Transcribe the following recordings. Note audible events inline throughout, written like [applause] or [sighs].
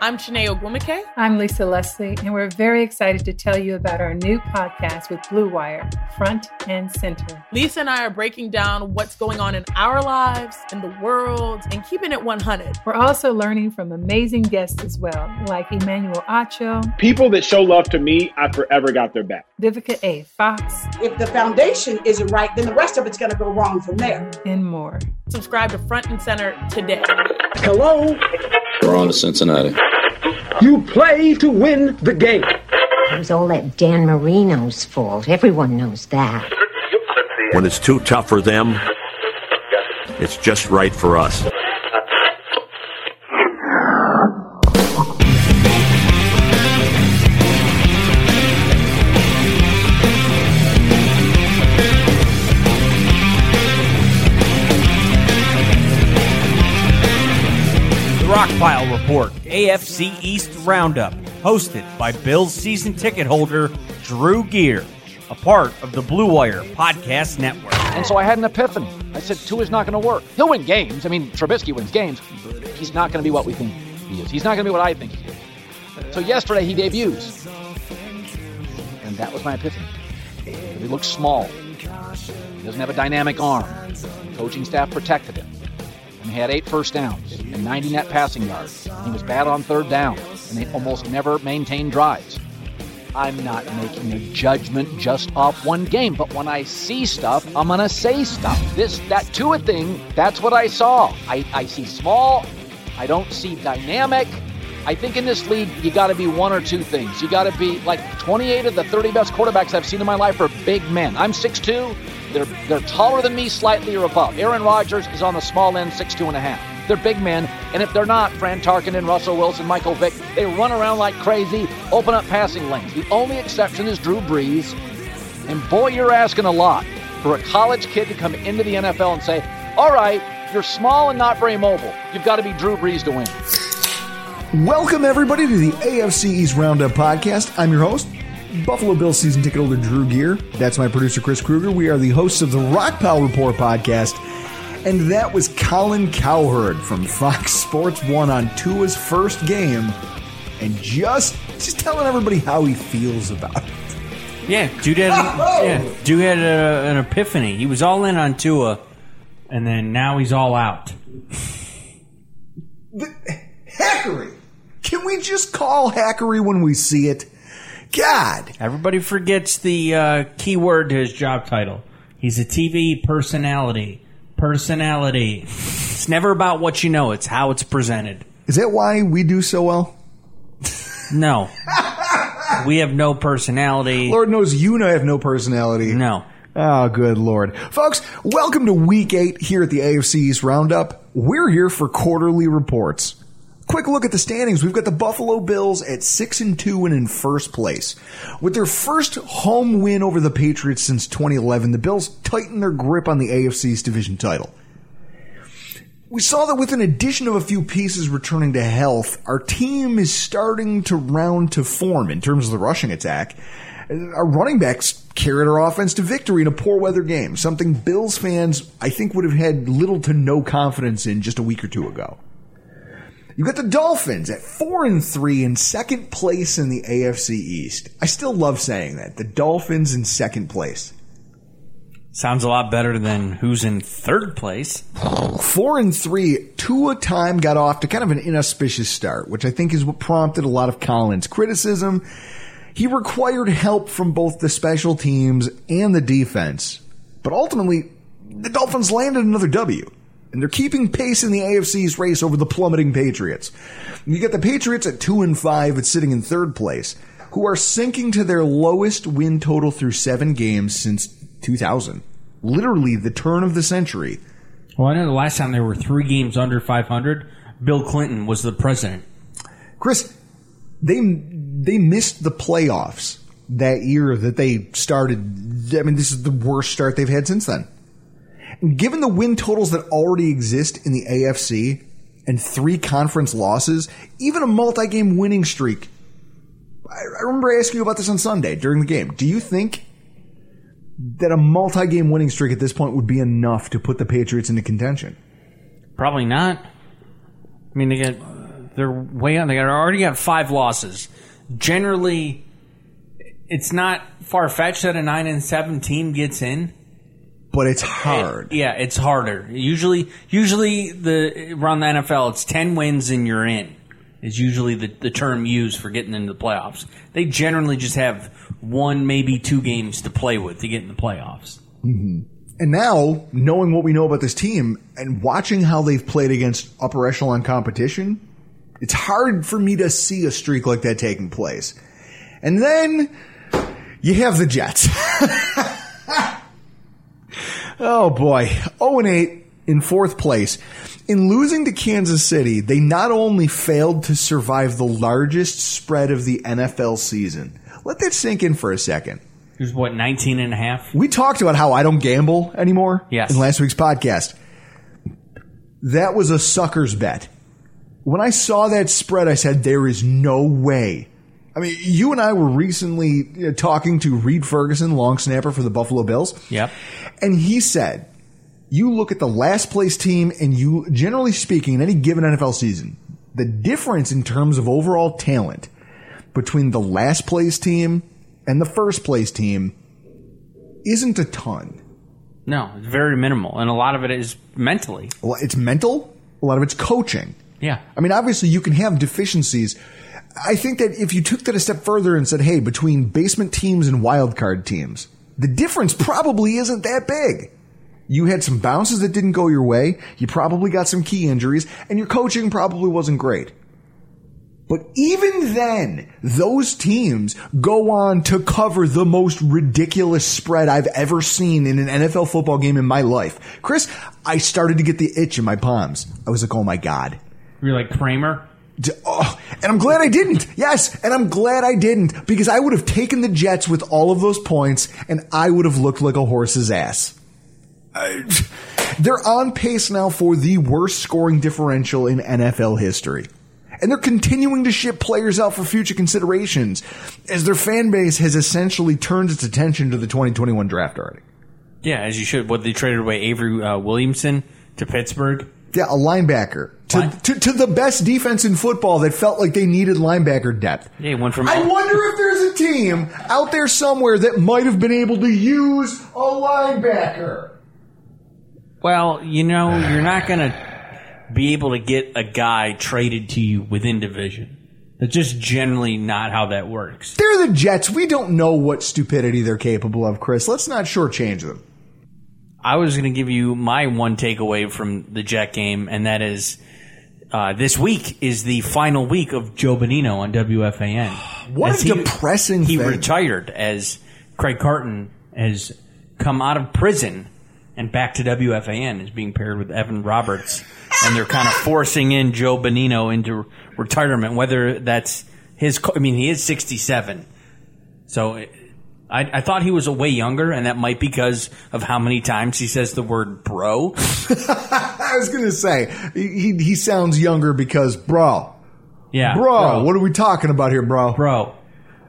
I'm Chiney Ogwumike. I'm Lisa Leslie, and we're very excited to tell you about our new podcast with Blue Wire, Front and Center. Lisa and I are breaking down what's going on in our lives, in the world, and keeping it 100. We're also learning from amazing guests as well, like Emmanuel Acho. People that show love to me, I forever got their back. Vivica A. Fox. If the foundation isn't right, then the rest of it's going to go wrong from there. And more. Subscribe to Front and Center today. Hello? We're on to Cincinnati. You play to win the game. It was all that Dan Marino's fault. Everyone knows that. When it's too tough for them, it's just right for us. Rockpile Report, AFC East Roundup, hosted by Bills season ticket holder Drew Gear, a part of the Blue Wire Podcast Network. And so I had an epiphany. I said, Tua is not going to work. He'll win games. I mean, Trubisky wins games. He's not going to be what we think he is. He's not going to be what I think he is. So yesterday he debuts. And that was my epiphany. He looks small. He doesn't have a dynamic arm. The coaching staff protected him. And had eight first downs and 90 net passing yards. He was bad on third down, and they almost never maintained drives. I'm not making a judgment just off one game, but when I see stuff, I'm gonna say stuff. This that Tua thing, that's what I saw. I, I see small, I don't see dynamic. I think in this league, you got to be one or two things. You got to be like 28 of the 30 best quarterbacks I've seen in my life are big men. I'm 6'2. They're they're taller than me, slightly or above. Aaron Rodgers is on the small end, 6'2 and a half. They're big men, and if they're not, Fran Tarkenton, and Russell Wilson, Michael Vick, they run around like crazy, open up passing lanes. The only exception is Drew Brees. And boy, you're asking a lot for a college kid to come into the NFL and say, all right, you're small and not very mobile. You've got to be Drew Brees to win. Welcome, everybody, to the AFC East Roundup podcast. I'm your host, Buffalo Bills season ticket holder Drew Gear. That's my producer, Chris Kruger. We are the hosts of the Rock Rockpile Report podcast. And that was Colin Cowherd from Fox Sports 1 on Tua's first game and just just telling everybody how he feels about it. Yeah, dude had, Oh! yeah, dude had a, an epiphany. He was all in on Tua, and then now he's all out. Hackery! Can we just call hackery when we see it? God! Everybody forgets the uh, key word to his job title. He's a TV personality. Personality. It's never about what you know, it's how it's presented. Is that why we do so well? No. we have no personality. Lord knows you and I have no personality. No. Oh, good lord. Folks, welcome to week eight here at the AFC East Roundup. We're here for quarterly reports. Quick look at the standings. We've got the Buffalo Bills at 6 and 2 and in first place. With their first home win over the Patriots since 2011, the Bills tighten their grip on the AFC East division title. We saw that with an addition of a few pieces returning to health, our team is starting to round to form in terms of the rushing attack. Our running backs carried our offense to victory in a poor weather game, something Bills fans, I think, would have had little to no confidence in just a week or two ago. You got the Dolphins at four and three in second place in the AFC East. I still love saying that. The Dolphins in second place. Sounds a lot better than who's in third place. Four and three, Tua time got off to kind of an inauspicious start, which I think is what prompted a lot of Colin's criticism. He required help from both the special teams and the defense, but ultimately, the Dolphins landed another W. And they're keeping pace in the AFC East race over the plummeting Patriots. You get the Patriots at two and five, it's sitting in third place, who are sinking to their lowest win total through seven games since 2000. Literally the turn of the century. Well, I know the last time there were three games under 500, Bill Clinton was the president. Chris, they they missed the playoffs that year that they started. I mean, this is the worst start they've had since then. Given the win totals that already exist in the AFC and three conference losses, even a multi-game winning streak. I, I remember asking you about this on Sunday during the game. Do you think that a multi-game winning streak at this point would be enough to put the Patriots into contention? Probably not. I mean, they got they're way on. They got already got five losses. Generally, it's not far fetched that a nine and seven team gets in. But it's hard. Yeah, it's harder. Usually, usually the around the NFL, it's ten wins and you're in. Is usually the, the term used for getting into the playoffs. They generally just have one, maybe two games to play with to get in the playoffs. Mm-hmm. And now, knowing what we know about this team and watching how they've played against upper echelon competition, it's hard for me to see a streak like that taking place. And then you have the Jets. [laughs] oh boy. 0 and 8 in fourth place. In losing to Kansas City, they not only failed to survive the largest spread of the NFL season. Let that sink in for a second. It was what, 19 and a half? We talked about how I don't gamble anymore yes. in last week's podcast. That was a sucker's bet. When I saw that spread, I said, there is no way. I mean, you and I were recently talking to Reid Ferguson, long snapper for the Buffalo Bills. Yep. And he said, you look at the last place team and you, generally speaking, in any given NFL season, the difference in terms of overall talent between the last place team and the first place team isn't a ton. No, it's very minimal. And a lot of it is mentally. Well, it's mental. A lot of it's coaching. Yeah. I mean, obviously you can have deficiencies. I think that if you took that a step further and said, hey, between basement teams and wildcard teams, the difference probably isn't that big. You had some bounces that didn't go your way. You probably got some key injuries and your coaching probably wasn't great. But even then, those teams go on to cover the most ridiculous spread I've ever seen in an NFL football game in my life. Chris, I started to get the itch in my palms. I was like, oh my God. You're like Kramer? Oh, and I'm glad I didn't. Yes, and I'm glad I didn't because I would have taken the Jets with all of those points and I would have looked like a horse's ass. I, they're on pace now for the worst scoring differential in NFL history. And they're continuing to ship players out for future considerations as their fan base has essentially turned its attention to the 2021 draft already. Yeah, as you should. What they traded away Avery uh, Williamson to Pittsburgh. Yeah, a linebacker to, to, to the best defense in football that felt like they needed linebacker depth. Yeah, went from. I wonder if there's a team out there somewhere that might have been able to use a linebacker. Well, you know, you're not going to be able to get a guy traded to you within division. That's just generally not how that works. They're the Jets. We don't know what stupidity they're capable of, Chris. Let's not shortchange them. I was going to give you my one takeaway from the Jet game, and that is uh, this week is the final week of Joe Benigno on WFAN. [sighs] what as a he, depressing He thing. retired as Craig Carton has come out of prison and back to WFAN is being paired with Evan Roberts. [sighs] and they're kind of forcing in Joe Benigno into retirement, whether that's his, I mean, he is 67. So I, I thought he was a way younger, and that might be because of how many times he says the word bro. [laughs] I was going to say, he, he sounds younger because, bro. Yeah. Bro, bro, what are we talking about here, bro? Bro.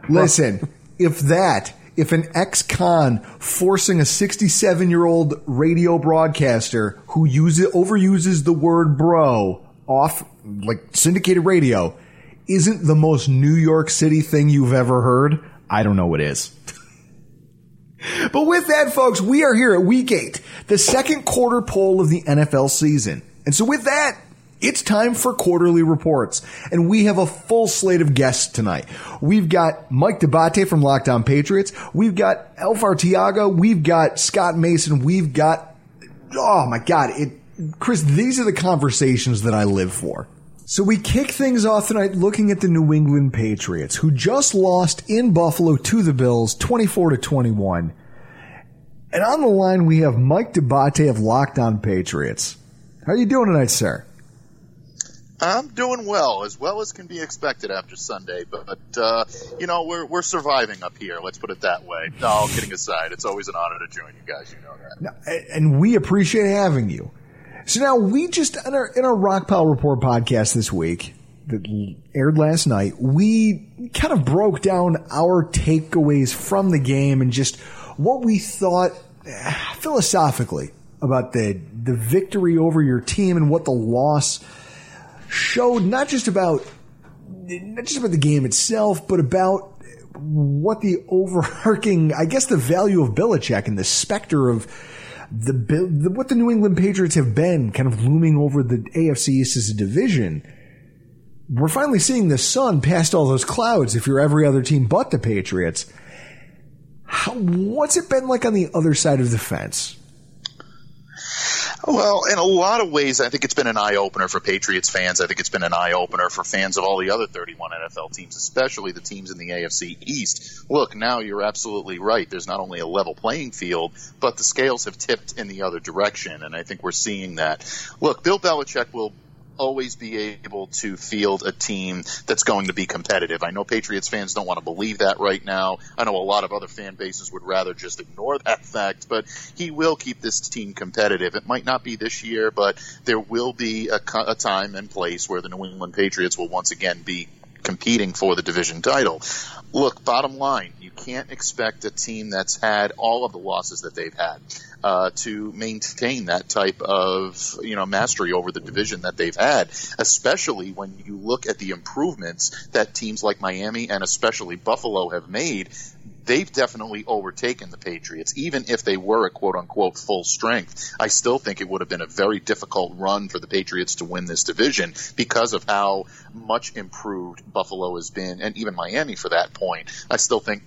Listen, if that if an ex-con forcing a 67 year old radio broadcaster who uses overuses the word bro off like syndicated radio isn't the most New York City thing you've ever heard, I don't know what is. But with that, folks, we are here at week eight, the second quarter poll of the NFL season. And so with that, it's time for quarterly reports, and we have a full slate of guests tonight. We've got Mike D'Abate from Locked on Patriots. We've got Alf Arteaga. We've got Scott Mason. We've got, oh my God, it, Chris, these are the conversations that I live for. So we kick things off tonight looking at the New England Patriots, who just lost in Buffalo to the Bills, 24 to 21. And on the line, we have Mike D'Abate of Locked on Patriots. How are you doing tonight, sir? I'm doing well, as well as can be expected after Sunday. But uh, you know, we're we're surviving up here. Let's put it that way. No, kidding aside, it's always an honor to join you guys. You know that. And we appreciate having you. So now we just in our in our Rockpile Report podcast this week that aired last night, we kind of broke down our takeaways from the game and just what we thought eh, philosophically about the the victory over your team and what the loss showed not just about not just about the game itself, but about what the overarching, I guess, the value of Belichick and the specter of the, the what the New England Patriots have been, kind of looming over the AFC East as a division. We're finally seeing the sun past all those clouds. If you're every other team but the Patriots, How, what's it been like on the other side of the fence? Well, in a lot of ways, I think it's been an eye opener for Patriots fans. I think it's been an eye opener for fans of all the other 31 NFL teams, especially the teams in the AFC East. Look, now you're absolutely right. There's not only a level playing field, but the scales have tipped in the other direction, and I think we're seeing that. Look, Bill Belichick will always be able to field a team that's going to be competitive. I know Patriots fans don't want to believe that right now. I know a lot of other fan bases would rather just ignore that fact, but he will keep this team competitive. It might not be this year, but there will be a, a time and place where the New England Patriots will once again be competing for the division title. Look, bottom line, can't expect a team that's had all of the losses that they've had uh, to maintain that type of you know mastery over the division that they've had, especially when you look at the improvements that teams like Miami and especially Buffalo have made. They've definitely overtaken the Patriots, even if they were at quote unquote full strength. I still think it would have been a very difficult run for the Patriots to win this division because of how much improved Buffalo has been, and even Miami for that point. I still think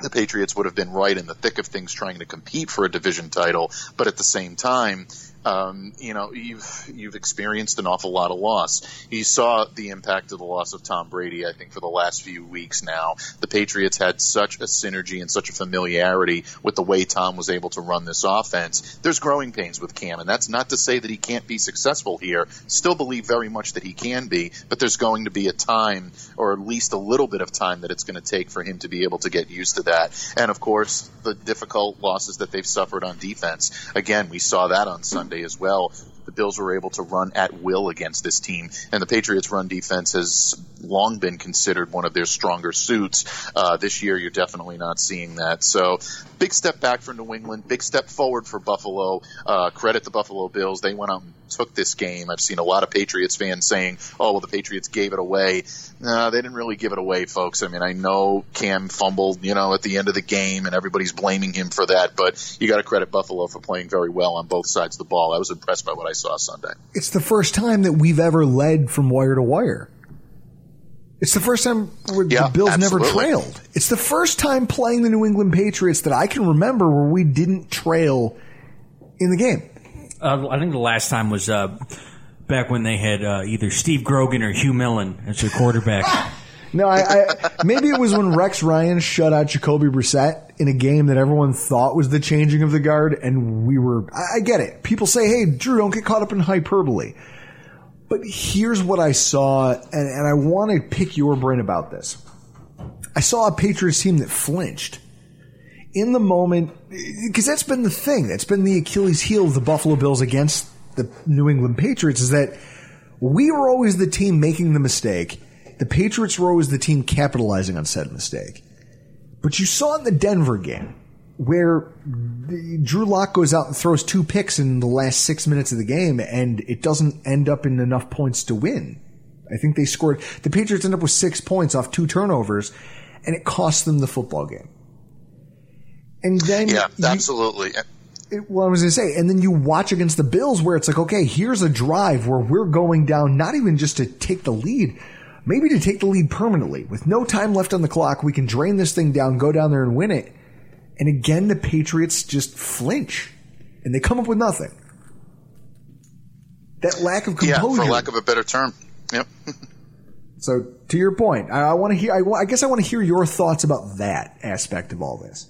the Patriots would have been right in the thick of things trying to compete for a division title, but at the same time, um, you know, you've you've experienced an awful lot of loss. You saw the impact of the loss of Tom Brady. I think for the last few weeks now, the Patriots had such a synergy and such a familiarity with the way Tom was able to run this offense. There's growing pains with Cam, and that's not to say that he can't be successful here. Still believe very much that he can be, but there's going to be a time, or at least a little bit of time, that it's going to take for him to be able to get used to that. And of course, the difficult losses that they've suffered on defense. Again, we saw that on Sunday. Sunday as well. The Bills were able to run at will against this team, and the Patriots' run defense has long been considered one of their stronger suits. Uh, this year, you're definitely not seeing that. So, big step back for New England, big step forward for Buffalo. Uh, credit the Buffalo Bills; they went out and took this game. I've seen a lot of Patriots fans saying, "Oh, well, the Patriots gave it away." No, they didn't really give it away, folks. I mean, I know Cam fumbled, you know, at the end of the game, and everybody's blaming him for that. But you got to credit Buffalo for playing very well on both sides of the ball. I was impressed by what I saw Sunday. It's the first time that we've ever led from wire to wire. It's the first time where Yeah, the Bills absolutely. never trailed. It's the first time playing the New England Patriots that I can remember where we didn't trail in the game. Uh, I think the last time was uh, back when they had uh, either Steve Grogan or Hugh Millen as their quarterback. [laughs] No, I, I maybe it was when Rex Ryan shut out Jacoby Brissett in a game that everyone thought was the changing of the guard, and we were. I, I get it. People say, "Hey, Drew, don't get caught up in hyperbole." But here's what I saw, and, and I want to pick your brain about this. I saw a Patriots team that flinched in the moment because that's been the thing. That's been the Achilles heel of the Buffalo Bills against the New England Patriots is that we were always the team making the mistake. The Patriots were always the team capitalizing on said mistake. But you saw in the Denver game where Drew Lock goes out and throws two picks in the last six minutes of the game, and it doesn't end up in enough points to win. I think they scored. The Patriots end up with six points off two turnovers, and it cost them the football game. And then yeah, you- absolutely. it, well, I was going to say, and then you watch against the Bills where it's like, okay, here's a drive where we're going down, not even just to take the lead, maybe to take the lead permanently. With no time left on the clock, we can drain this thing down, go down there and win it. And again, the Patriots just flinch and they come up with nothing. That lack of composure. Yeah, for lack of a better term. Yep. [laughs] so, to your point, I, I want to hear. I, I guess I want to hear your thoughts about that aspect of all this.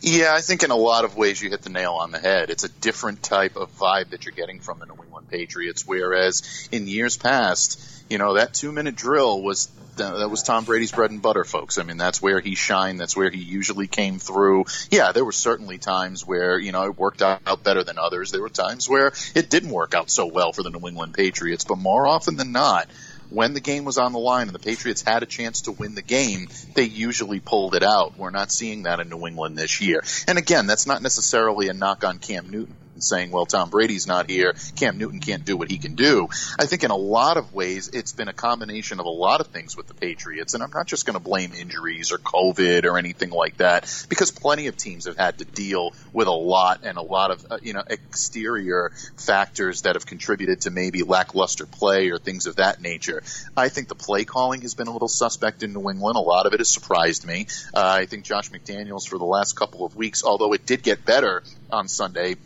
Yeah, I think in a lot of ways you hit the nail on the head. It's a different type of vibe that you're getting from the New England Patriots, whereas in years past, you know, that two minute drill was that was Tom Brady's bread and butter, folks. I mean, that's where he shined. That's where he usually came through. Yeah, there were certainly times where, you know, it worked out better than others. There were times where it didn't work out so well for the New England Patriots, but more often than not, when the game was on the line and the Patriots had a chance to win the game, they usually pulled it out. We're not seeing that in New England this year. And again, that's not necessarily a knock on Cam Newton and saying, well, Tom Brady's not here. Cam Newton can't do what he can do. I think in a lot of ways, it's been a combination of a lot of things with the Patriots. And I'm not just going to blame injuries or COVID or anything like that because plenty of teams have had to deal with a lot and a lot of, uh, you know, exterior factors that have contributed to maybe lackluster play or things of that nature. I think the play calling has been a little suspect in New England. A lot of it has surprised me. Uh, I think Josh McDaniels for the last couple of weeks, although it did get better on Sunday,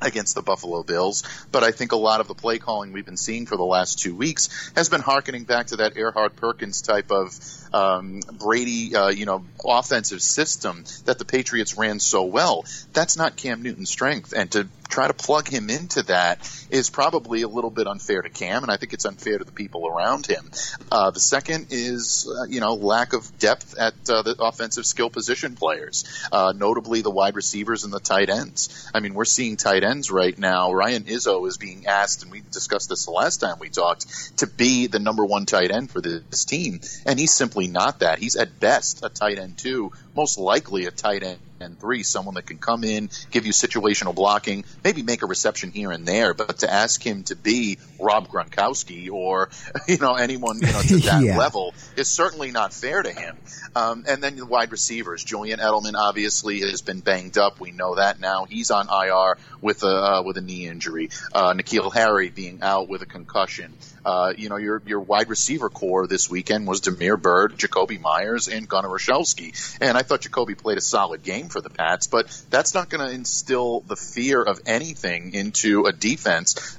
against the Buffalo Bills. But I think a lot of the play calling we've been seeing for the last two weeks has been harkening back to that Erhardt-Perkins type of um, Brady, uh, you know, offensive system that the Patriots ran so well. That's not Cam Newton's strength, and to try to plug him into that is probably a little bit unfair to Cam, and I think it's unfair to the people around him. Uh, the second is, uh, you know, lack of depth at uh, the offensive skill position players, uh, notably the wide receivers and the tight ends. I mean, we're seeing tight ends right now. Ryan Izzo is being asked, and we discussed this the last time we talked, to be the number one tight end for this team, and he's simply not that. He's at best a tight end two, most likely a tight end and three, someone that can come in, give you situational blocking, maybe make a reception here and there, but to ask him to be Rob Gronkowski or, [laughs] you know, anyone, you know, to [laughs] that Yeah. level is certainly not fair to him. Um, and then the wide receivers, Julian Edelman obviously has been banged up. We know that now. He's on IR with a, uh, with a knee injury. Uh, N'Keal Harry being out with a concussion. Uh, you know, your, your wide receiver core this weekend was Damiere Byrd, Jakobi Meyers, and Gunner Olszewski. And I thought Jakobi played a solid game for the Pats, but that's not going to instill the fear of anything into a defense,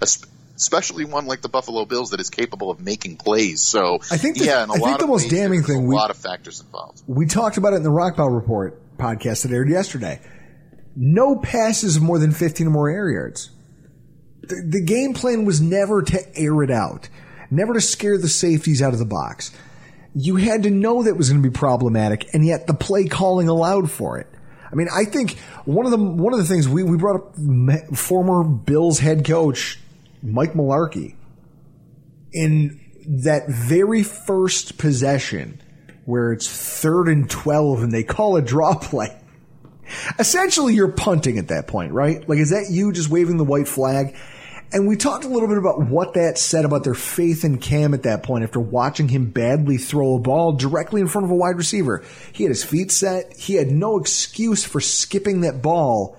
especially one like the Buffalo Bills that is capable of making plays. So I think the- yeah, in a I think the most ways, damning thing a we- lot of factors involved. We talked about it in the Rockpile Report podcast that aired yesterday. No passes of more than 15 or more air yards. The, the game plan was never to air it out, never to scare the safeties out of the box. You had to know that was going to be problematic, and yet the play calling allowed for it. I mean, I think one of the one of the things we, we brought up former Bills head coach Mike Mularkey in that very first possession where it's third and 12 and they call a draw [laughs] play. Essentially, you're punting at that point, right? Like, is that you just waving the white flag? And we talked a little bit about what that said about their faith in Cam at that point after watching him badly throw a ball directly in front of a wide receiver. He had his feet set. He had no excuse for skipping that ball,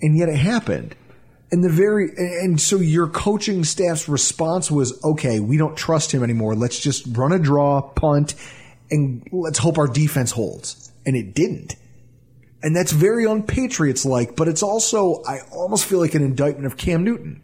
and yet it happened. And the very and so your coaching staff's response was, okay, we don't trust him anymore. Let's just run a draw, punt, and let's hope our defense holds. And it didn't. And that's very unpatriots like, but it's also I almost feel like an indictment of Cam Newton.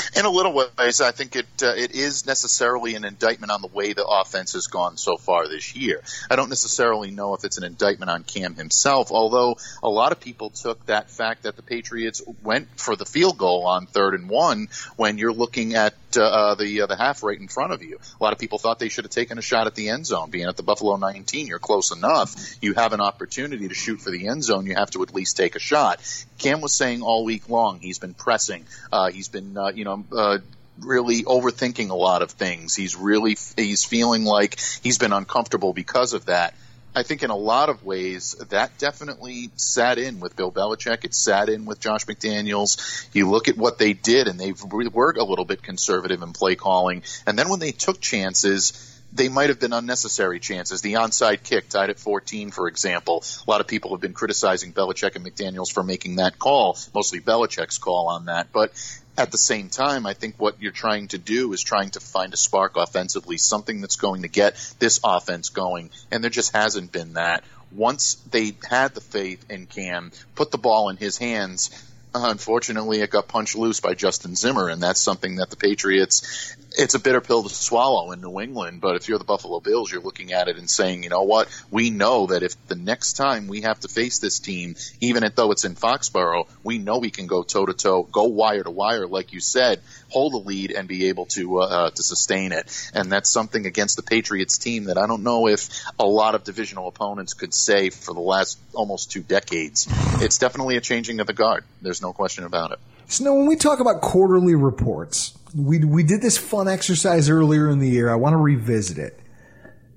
In a little ways, I think it uh, it is necessarily an indictment on the way the offense has gone so far this year. I don't necessarily know if it's an indictment on Cam himself, although a lot of people took that fact that the Patriots went for the field goal on third and one when you're looking at uh, uh, the uh, the half right in front of you. A lot of people thought they should have taken a shot at the end zone, being at the Buffalo 19. You're close enough. You have an opportunity to shoot for the end zone. You have to at least take a shot. Cam was saying all week long he's been pressing. Uh, he's been uh, you know. Uh, really overthinking a lot of things. He's really he's feeling like he's been uncomfortable because of that. I think in a lot of ways that definitely sat in with Bill Belichick. It sat in with Josh McDaniels. You look at what they did, and they were a little bit conservative in play calling. And then when they took chances, they might have been unnecessary chances. The onside kick tied at 14, for example. A lot of people have been criticizing Belichick and McDaniels for making that call, mostly Belichick's call on that. But at the same time, I think what you're trying to do is trying to find a spark offensively, something that's going to get this offense going. And there just hasn't been that. Once they had the faith in Cam, put the ball in his hands, unfortunately, it got punched loose by Justin Zimmer, and that's something that the Patriots. It's a bitter pill to swallow in New England, but if you're the Buffalo Bills, you're looking at it and saying, you know what? We know that if the next time we have to face this team, even though it's in Foxborough, we know we can go toe to toe, go wire to wire, like you said, hold the lead and be able to uh, to sustain it. And that's something against the Patriots team that I don't know if a lot of divisional opponents could say for the last almost two decades. It's definitely a changing of the guard. There's no question about it. So now when we talk about quarterly reports, we we did this fun exercise earlier in the year. I want to revisit it.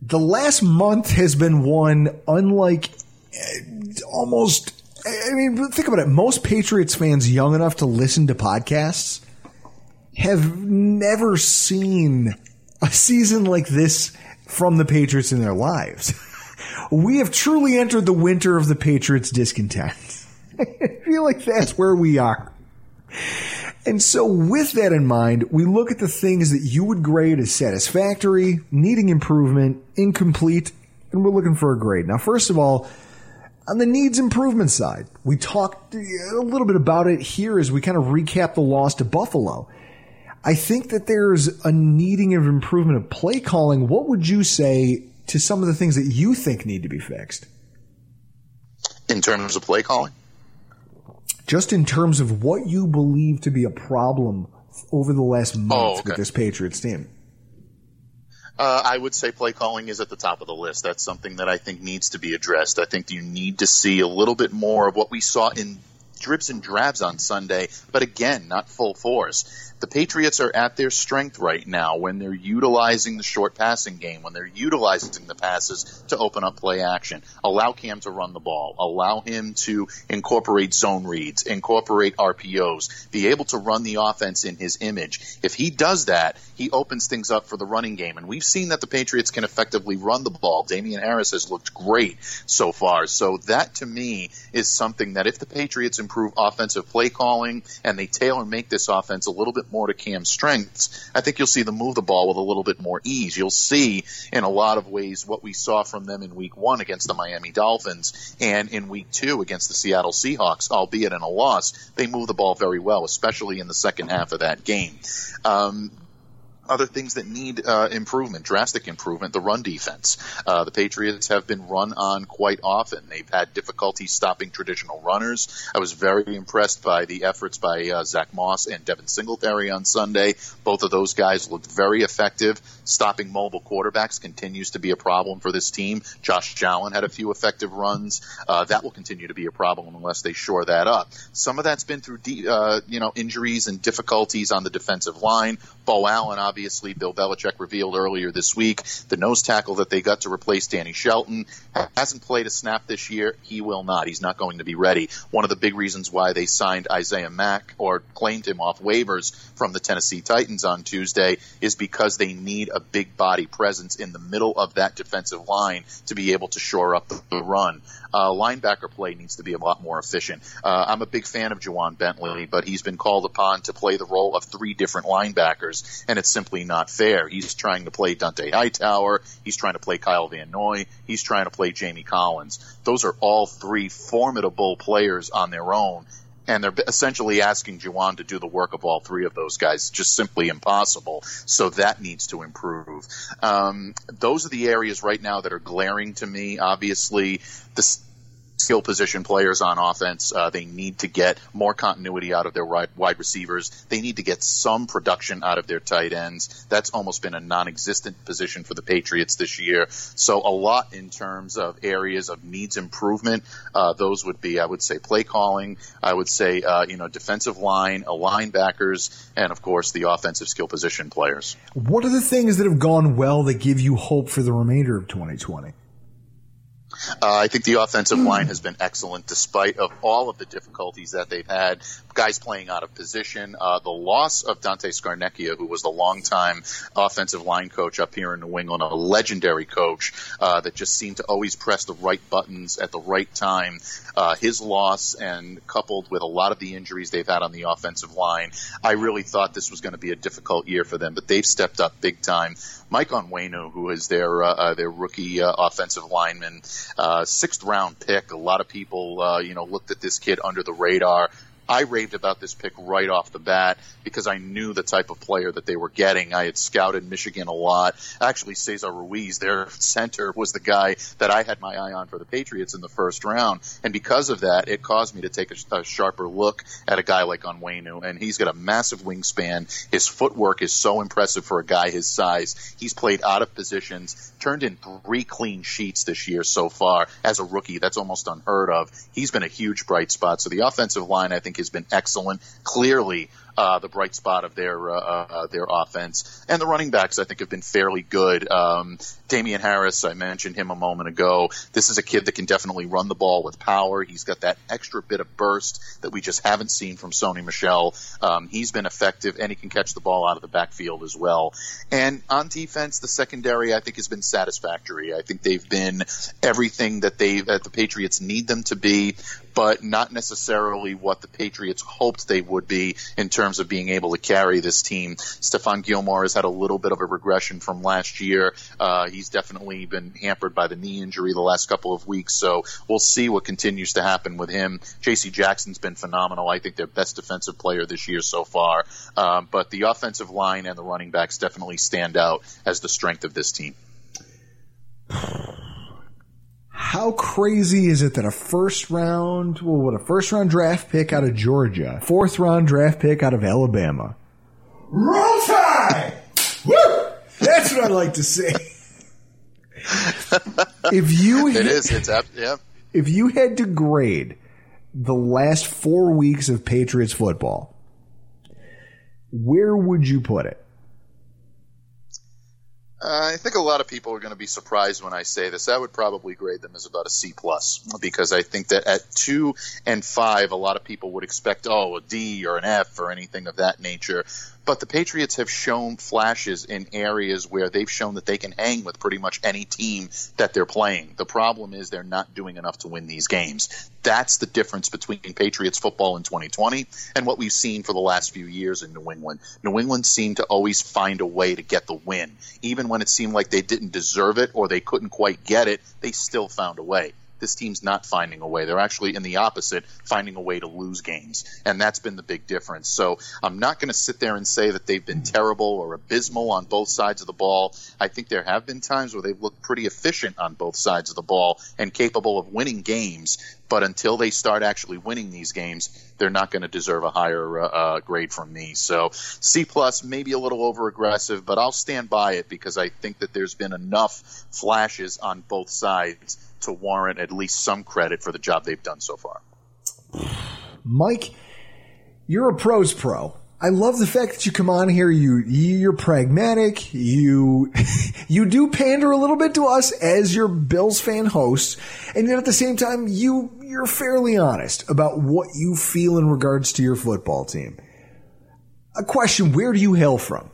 The last month has been one unlike uh, almost I mean, think about it. Most Patriots fans young enough to listen to podcasts have never seen a season like this from the Patriots in their lives. [laughs] we have truly entered the winter of the Patriots discontent. [laughs] I feel like that's where we are. And so, with that in mind, we look at the things that you would grade as satisfactory, needing improvement, incomplete, and we're looking for a grade. Now, first of all, on the needs improvement side, we talked a little bit about it here as we kind of recap the loss to Buffalo. I think that there's a needing of improvement of play calling. What would you say to some of the things that you think need to be fixed? In terms of play calling? Just in terms of what you believe to be a problem over the last month Oh, okay. with this Patriots team. Uh, I would say play calling is at the top of the list. That's something that I think needs to be addressed. I think you need to see a little bit more of what we saw in drips and drabs on Sunday, but again, not full force. The Patriots are at their strength right now when they're utilizing the short passing game, when they're utilizing the passes to open up play action. Allow Cam to run the ball. Allow him to incorporate zone reads, incorporate RPOs, be able to run the offense in his image. If he does that, he opens things up for the running game. And we've seen that the Patriots can effectively run the ball. Damien Harris has looked great so far. So that to me is something that if the Patriots improve offensive play calling and they tailor make this offense a little bit more to Cam's strengths, I think you'll see them move the ball with a little bit more ease. You'll see in a lot of ways what we saw from them in week one against the Miami Dolphins and in week two against the Seattle Seahawks, albeit in a loss. They move the ball very well, especially in the second half of that game. Um, other things that need uh, improvement, drastic improvement, the run defense. Uh, the Patriots have been run on quite often. They've had difficulty stopping traditional runners. I was very impressed by the efforts by uh, Zach Moss and Devin Singletary on Sunday. Both of those guys looked very effective. Stopping mobile quarterbacks continues to be a problem for this team. Josh Allen had a few effective runs. Uh, that will continue to be a problem unless they shore that up. Some of that's been through, de- uh, you know, injuries and difficulties on the defensive line. Beau Allen, obviously, Bill Belichick revealed earlier this week, the nose tackle that they got to replace Danny Shelton hasn't played a snap this year. He will not. He's not going to be ready. One of the big reasons why they signed Isaiah Mack or claimed him off waivers from the Tennessee Titans on Tuesday is because they need a big body presence in the middle of that defensive line to be able to shore up the run. Uh, linebacker play needs to be a lot more efficient. Uh, I'm a big fan of Ja'Whaun Bentley, but he's been called upon to play the role of three different linebackers, and it's simply not fair. He's trying to play Dont'a Hightower. He's trying to play Kyle Van Noy. He's trying to play Jamie Collins. Those are all three formidable players on their own, and they're essentially asking Ja'Whaun to do the work of all three of those guys. Just simply impossible. So that needs to improve. Um, those are the areas right now that are glaring to me. Obviously, the skill position players on offense. Uh, they need to get more continuity out of their wide, receivers. They need to get some production out of their tight ends. That's almost been a non-existent position for the Patriots this year. So a lot in terms of areas of needs improvement. Uh, those would be, I would say, play calling. I would say, uh, you know, defensive line, uh, linebackers, and of course the offensive skill position players. What are the things that have gone well that give you hope for the remainder of 2020? Uh, I think the offensive line has been excellent despite of all of the difficulties that they've had. Guys playing out of position. Uh, the loss of Dante Scarnecchia, who was the longtime offensive line coach up here in New England, a legendary coach uh, that just seemed to always press the right buttons at the right time. Uh, his loss and coupled with a lot of the injuries they've had on the offensive line, I really thought this was going to be a difficult year for them, but they've stepped up big time. Mike Onwenu, who is their uh, uh, their rookie uh, offensive lineman, uh, sixth round pick. A lot of people, uh, you know, looked at this kid under the radar. I raved about this pick right off the bat because I knew the type of player that they were getting. I had scouted Michigan a lot. Actually, Cesar Ruiz, their center, was the guy that I had my eye on for the Patriots in the first round. And because of that, it caused me to take a, a sharper look at a guy like Onwenu. And he's got a massive wingspan. His footwork is so impressive for a guy his size. He's played out of positions, turned in three clean sheets this year so far as a rookie. That's almost unheard of. He's been a huge bright spot. So the offensive line, I think, has been excellent. Clearly, uh, the bright spot of their uh, uh, their offense. And the running backs, I think, have been fairly good. Um, Damien Harris, I mentioned him a moment ago. This is a kid that can definitely run the ball with power. He's got that extra bit of burst that we just haven't seen from Sony Michel. Um, he's been effective, and he can catch the ball out of the backfield as well. And on defense, the secondary, I think, has been satisfactory. I think they've been everything that they that the Patriots need them to be, but not necessarily what the Patriots hoped they would be in terms of being able to carry this team. Stephon Gilmore has had a little bit of a regression from last year. Uh, he's definitely been hampered by the knee injury the last couple of weeks, so we'll see what continues to happen with him. J.C. Jackson's been phenomenal. I think their best defensive player this year so far. Um, but the offensive line and the running backs definitely stand out as the strength of this team. How crazy is it that a first round, well, what a first round draft pick out of Georgia, fourth round draft pick out of Alabama. Roll Tide! Woo! That's what I like to say. if you [laughs] it is, it's up, yeah. If you had to grade the last four weeks of Patriots football, where would you put it? Uh, I think a lot of people are going to be surprised when I say this. I would probably grade them as about a C plus because I think that at two and five, a lot of people would expect oh a D or an F or anything of that nature. But the Patriots have shown flashes in areas where they've shown that they can hang with pretty much any team that they're playing. The problem is they're not doing enough to win these games. That's the difference between Patriots football in 2020 and what we've seen for the last few years in New England. New England seemed to always find a way to get the win. Even when it seemed like they didn't deserve it or they couldn't quite get it, they still found a way this team's not finding a way. They're actually in the opposite, finding a way to lose games. And that's been the big difference. So I'm not going to sit there and say that they've been terrible or abysmal on both sides of the ball. I think there have been times where they've looked pretty efficient on both sides of the ball and capable of winning games. But until they start actually winning these games, they're not going to deserve a higher uh, uh, grade from me. So C plus, maybe a little over aggressive, but I'll stand by it because I think that there's been enough flashes on both sides to warrant at least some credit for the job they've done so far. Mike, you're a pros pro. I love the fact that you come on here. You you're pragmatic. You [laughs] you do pander a little bit to us as your Bills fan host, and yet at the same time you you're fairly honest about what you feel in regards to your football team. A question: Where do you hail from?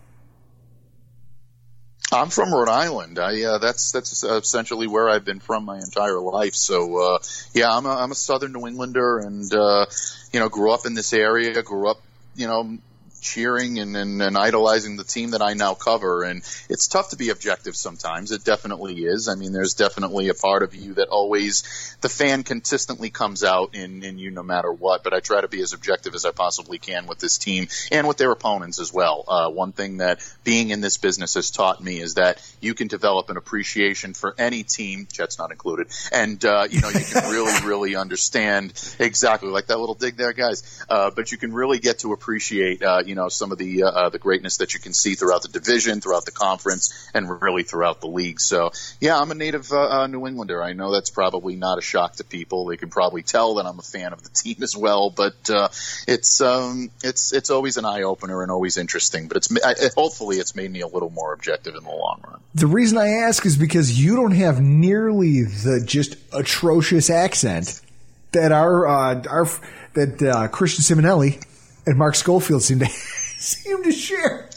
I'm from Rhode Island. I uh, that's that's essentially where I've been from my entire life. So uh, yeah, I'm a, I'm a Southern New Englander, and uh, you know, grew up in this area. Grew up, you know, cheering and, and, and idolizing the team that I now cover. And it's tough to be objective sometimes. It definitely is. I mean, there's definitely a part of you that always, the fan consistently comes out in, in you no matter what. But I try to be as objective as I possibly can with this team and with their opponents as well. Uh, one thing that being in this business has taught me is that you can develop an appreciation for any team, Jets not included. And, uh, you know, you can really, [laughs] really understand exactly like that little dig there, guys. Uh, but you can really get to appreciate, uh, you know some of the uh, the greatness that you can see throughout the division, throughout the conference, and really throughout the league. So yeah, I'm a native uh, uh, New Englander. I know that's probably not a shock to people. They can probably tell that I'm a fan of the [laughs] team as well. But uh, it's um, it's it's always an eye opener and always interesting. But it's I, hopefully it's made me a little more objective in the long run. The reason I ask is because you don't have nearly the just atrocious accent that our uh, our that uh, Christian Simonelli and Mark Schofield seem to [laughs] seem to share.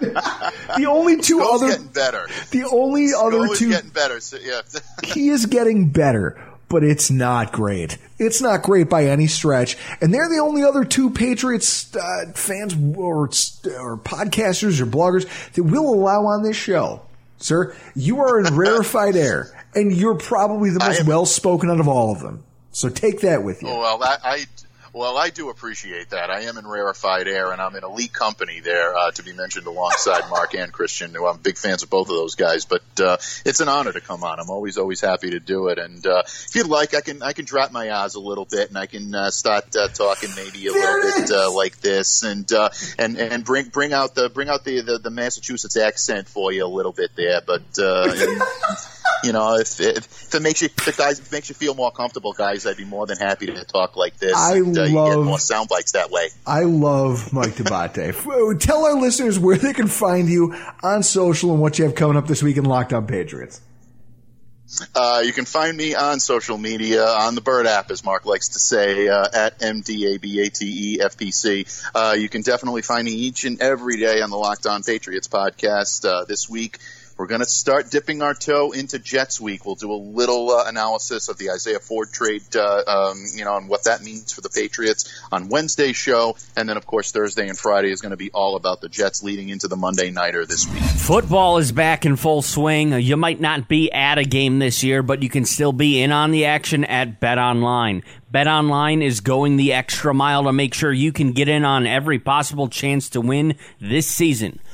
the only two Skull's other getting better. The only Skull other two getting better. So, yeah. [laughs] he is getting better, but it's not great. It's not great by any stretch. And they're the only other two Patriots uh, fans or, or podcasters or bloggers that will allow on this show. Sir, you are in [laughs] rarefied air, and you're probably the most well spoken out of all of them. So take that with you. Oh, well, I, I well, I do appreciate that. I am in rarefied air, and I'm in elite company there, uh, to be mentioned alongside Mark and Christian, who I'm big fans of both of those guys. But uh, it's an honor to come on. I'm always, always happy to do it. And uh, if you'd like, I can, I can drop my eyes a little bit, and I can uh, start uh, talking maybe a little bit uh, like this, and uh, and and bring bring out the bring out the, the the Massachusetts accent for you a little bit there. But uh, and, you know, if, if, if it makes you if guys makes you feel more comfortable, guys, I'd be more than happy to talk like this. I and, uh, you get love- more sound bites that way. I love Mike D'Abate. [laughs] Tell our listeners where they can find you on social and what you have coming up this week in Locked On Patriots. Uh, you can find me on social media on the Bird app, as Mark likes to say, uh, at MDABATEFPC. Uh, you can definitely find me each and every day on the Locked On Patriots podcast. Uh, this week, we're going to start dipping our toe into Jets week. We'll do a little uh, analysis of the Isaiah Ford trade, uh, um, you know, and what that means for the Patriots on Wednesday's show. And then, of course, Thursday and Friday is going to be all about the Jets leading into the Monday Nighter this week. Football is back in full swing. You might not be at a game this year, but you can still be in on the action at Bet Online. Bet Online is going the extra mile to make sure you can get in on every possible chance to win this season.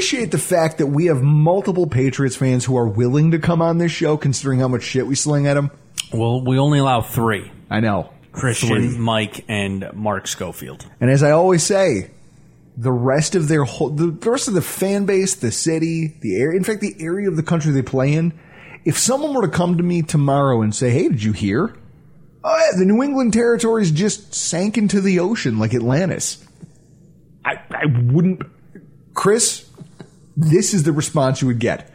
the fact that we have multiple Patriots fans who are willing to come on this show, considering how much shit we sling at them. Well, we only allow three. I know. Christian, Three. Mike, and Mark Schofield. And as I always say, the rest of their whole, the, the rest of the fan base, the city, the area, in fact, the area of the country they play in, if someone were to come to me tomorrow and say, hey, did you hear? Oh, yeah, the New England territories just sank into the ocean like Atlantis. I, I wouldn't, Chris, this is the response you would get.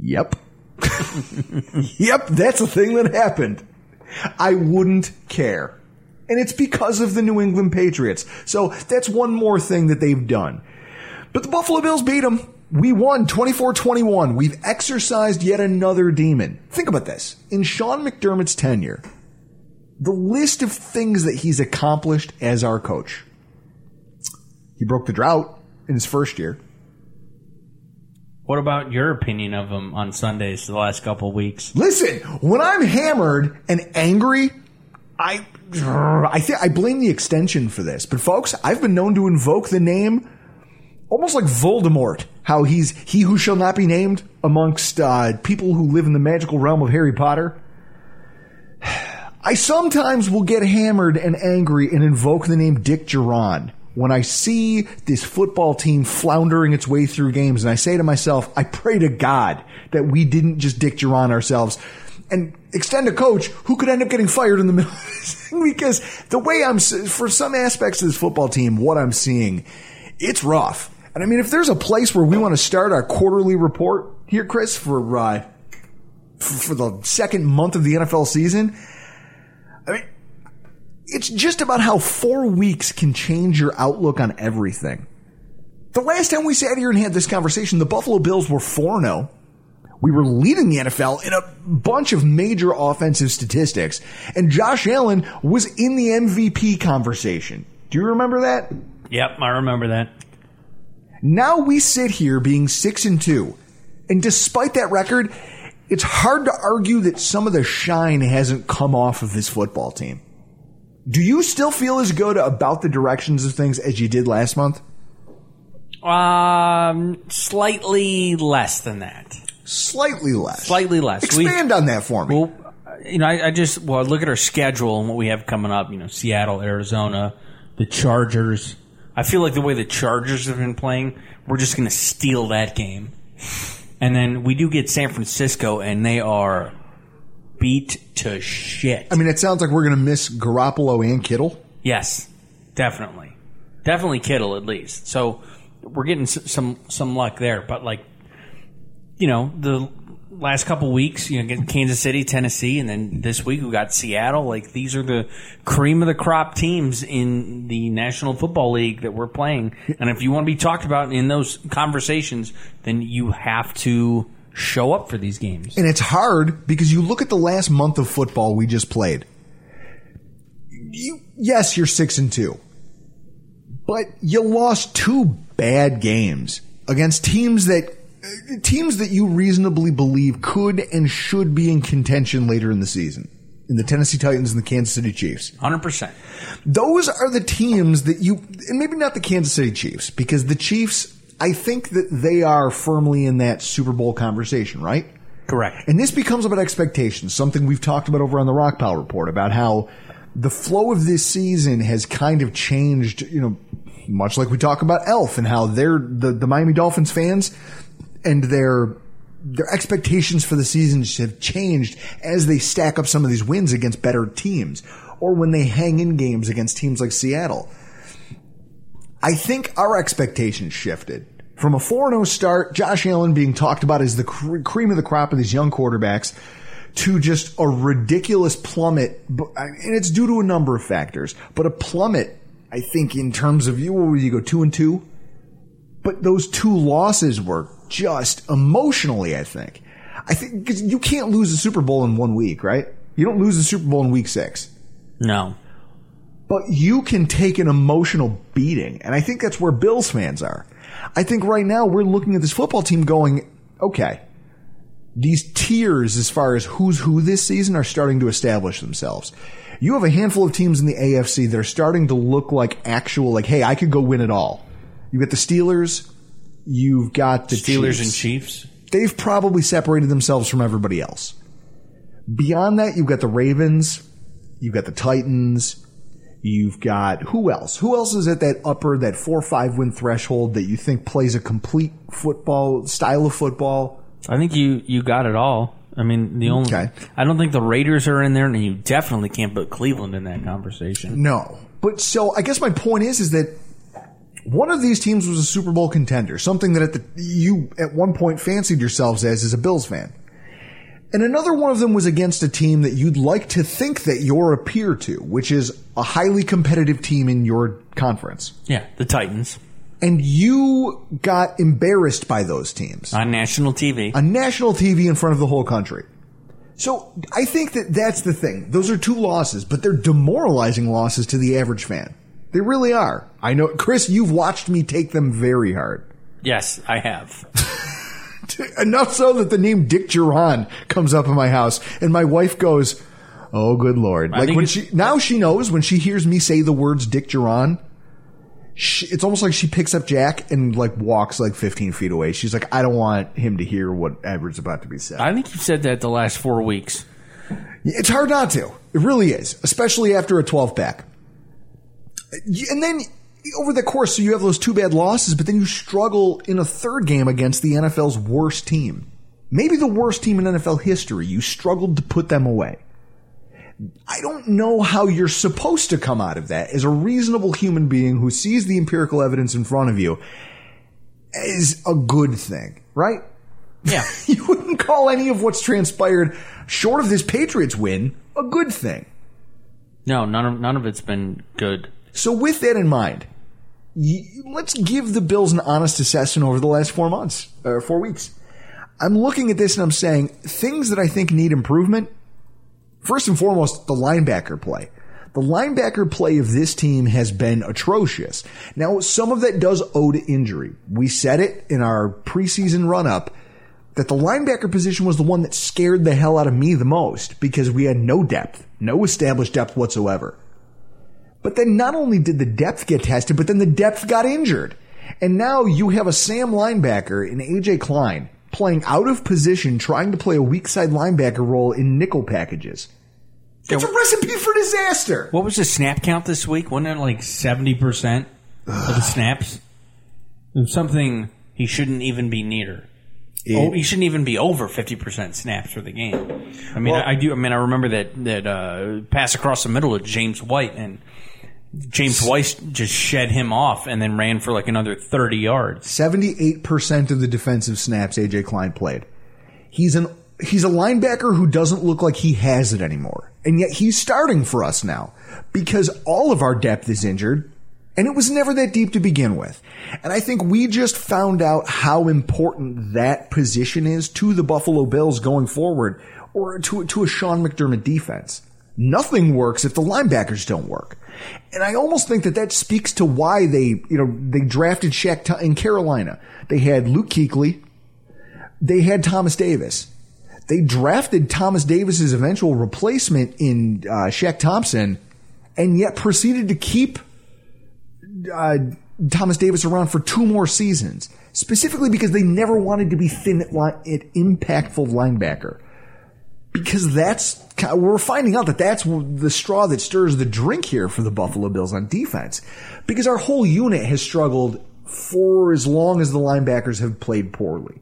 Yep. [laughs] yep, that's a thing that happened. I wouldn't care. And it's because of the New England Patriots. So that's one more thing that they've done. But the Buffalo Bills beat them. We won 24-21. We've exercised yet another demon. Think about this. In Sean McDermott's tenure, the list of things that he's accomplished as our coach. He broke the drought in his first year. What about your opinion of him on Sundays the last couple weeks? Listen, when I'm hammered and angry, I I think I blame the extension for this. But folks, I've been known to invoke the name almost like Voldemort. How he's he who shall not be named amongst uh, people who live in the magical realm of Harry Potter. [sighs] I sometimes will get hammered and angry and invoke the name Dick Jauron when I see this football team floundering its way through games, and I say to myself, I pray to God that we didn't just Dick Jauron ourselves and extend a coach who could end up getting fired in the [laughs] middle of this thing because the way I'm, for some aspects of this football team, what I'm seeing, it's rough. And I mean, if there's a place where we want to start our quarterly report here, Chris, for, uh, for the second month of the NFL season, I mean, it's just about how four weeks can change your outlook on everything. The last time we sat here and had this conversation, the Buffalo Bills were 4 0. We were leading the NFL in a bunch of major offensive statistics, and Josh Allen was in the MVP conversation. Do you remember that? Yep, I remember that. Now we sit here being six and two, and despite that record, it's hard to argue that some of the shine hasn't come off of this football team. Do you still feel as good about the directions of things as you did last month? Um, slightly less than that. Slightly less. Slightly less. Expand on that for me. Well, you know, I, I just well look at our schedule and what we have coming up. You know, Seattle, Arizona, the Chargers. I feel like the way the Chargers have been playing, we're just going to steal that game. And then we do get San Francisco, and they are beat to shit. I mean, it sounds like we're going to miss Garoppolo and Kittle. Yes, definitely, definitely Kittle at least. So we're getting some some luck there. But like, you know, the last couple weeks, you know, get Kansas City, Tennessee, and then this week we got Seattle. Like these are the cream of the crop teams in the National Football League that we're playing. And if you want to be talked about in those conversations, then you have to show up for these games. And it's hard because you look at the last month of football we just played. You, yes, you're six and two, but you lost two bad games against teams that teams that you reasonably believe could and should be in contention later in the season. In the Tennessee Titans and the Kansas City Chiefs. Hundred percent. Those are the teams that you, and maybe not the Kansas City Chiefs, because the Chiefs, I think that they are firmly in that Super Bowl conversation, right? Correct. And this becomes about expectations, something we've talked about over on the Rockpile Report about how the flow of this season has kind of changed, you know, much like we talk about Alf and how they're the, the Miami Dolphins fans and their their expectations for the season have changed as they stack up some of these wins against better teams or when they hang in games against teams like Seattle. I think our expectations shifted from a 4-0 start, Josh Allen being talked about as the cream of the crop of these young quarterbacks to just a ridiculous plummet. And it's due to a number of factors, but a plummet, I think, in terms of you, would you go two and two? But those two losses were just emotionally, I think. I think because you can't lose the Super Bowl in one week, right? You don't lose the Super Bowl in week six. No. But you can take an emotional beating. And I think that's where Bills fans are. I think right now we're looking at this football team going, okay, these tiers as far as who's who this season are starting to establish themselves. You have a handful of teams in the AFC that are starting to look like actual, like, hey, I could go win it all. You've got the Steelers. You've got the Steelers Chiefs. and Chiefs. They've probably separated themselves from everybody else. Beyond that, you've got the Ravens. You've got the Titans. You've got who else? Who else is at that upper, that four or five win threshold that you think plays a complete football style of football? I think you you got it all. I mean, the only Okay. I don't think the Raiders are in there, and you definitely can't put Cleveland in that conversation. No. But so I guess my point is, is that one of these teams was a Super Bowl contender, something that at the, you at one point fancied yourselves as as a Bills fan. And another one of them was against a team that you'd like to think that you're a peer to, which is a highly competitive team in your conference. Yeah, the Titans And you got embarrassed by those teams on national TV. on national TV in front of the whole country. So I think that that's the thing. Those are two losses, but they're demoralizing losses to the average fan. They really are. I know, Chris, you've watched me take them very hard. Yes, I have. [laughs] Enough so that the name Dick Jauron comes up in my house, and my wife goes, "Oh, good lord!" I Like when she now she knows when she hears me say the words Dick Jauron. She, it's almost like she picks up Jack and like walks like 15 feet away. She's like, I don't want him to hear what Edward's about to be said. I think you've said that the last four weeks. It's hard not to. It really is, especially after a 12 pack. And then over the course, so you have those two bad losses, but then you struggle in a third game against the NFL's worst team. Maybe the worst team in NFL history. You struggled to put them away. I don't know how you're supposed to come out of that as a reasonable human being who sees the empirical evidence in front of you as a good thing, right? Yeah. [laughs] you wouldn't call any of what's transpired short of this Patriots win a good thing. No, none of none of it's been good. So with that in mind, let's give the Bills an honest assessment over the last four months, or four weeks. I'm looking at this and I'm saying things that I think need improvement. First and foremost, the linebacker play. the linebacker play of this team has been atrocious. Now, some of that does owe to injury. We said it in our preseason run up that the linebacker position was the one that scared the hell out of me the most because we had no depth, no established depth whatsoever. But then not only did the depth get tested, but then the depth got injured. And now you have a Sam linebacker in AJ Klein playing out of position, trying to play a weak side linebacker role in nickel packages. It's a recipe for disaster. What was the snap count this week? Wasn't it like 70% of the [sighs] snaps? Something he shouldn't even be near. It- oh, he shouldn't even be over 50% snaps for the game. I mean, Well- I, I do. I mean, I remember that that uh, pass across the middle of James White, and James White just shed him off, and then ran for like another 30 yards. 78% of the defensive snaps AJ Klein played. He's an he's a linebacker who doesn't look like he has it anymore. And yet he's starting for us now because all of our depth is injured and it was never that deep to begin with. And I think we just found out how important that position is to the Buffalo Bills going forward or to to a Sean McDermott defense. Nothing works if the linebackers don't work. And I almost think that that speaks to why they, you know, they drafted Shaq Tho- in Carolina. They had Luke Kuechly. They had Thomas Davis. They drafted Thomas Davis's eventual replacement in uh, Shaq Thompson, and yet proceeded to keep uh, Thomas Davis around for two more seasons, specifically because they never wanted to be thin at, line, at impactful linebacker. Because that's we're finding out that that's the straw that stirs the drink here for the Buffalo Bills on defense, because our whole unit has struggled for as long as the linebackers have played poorly.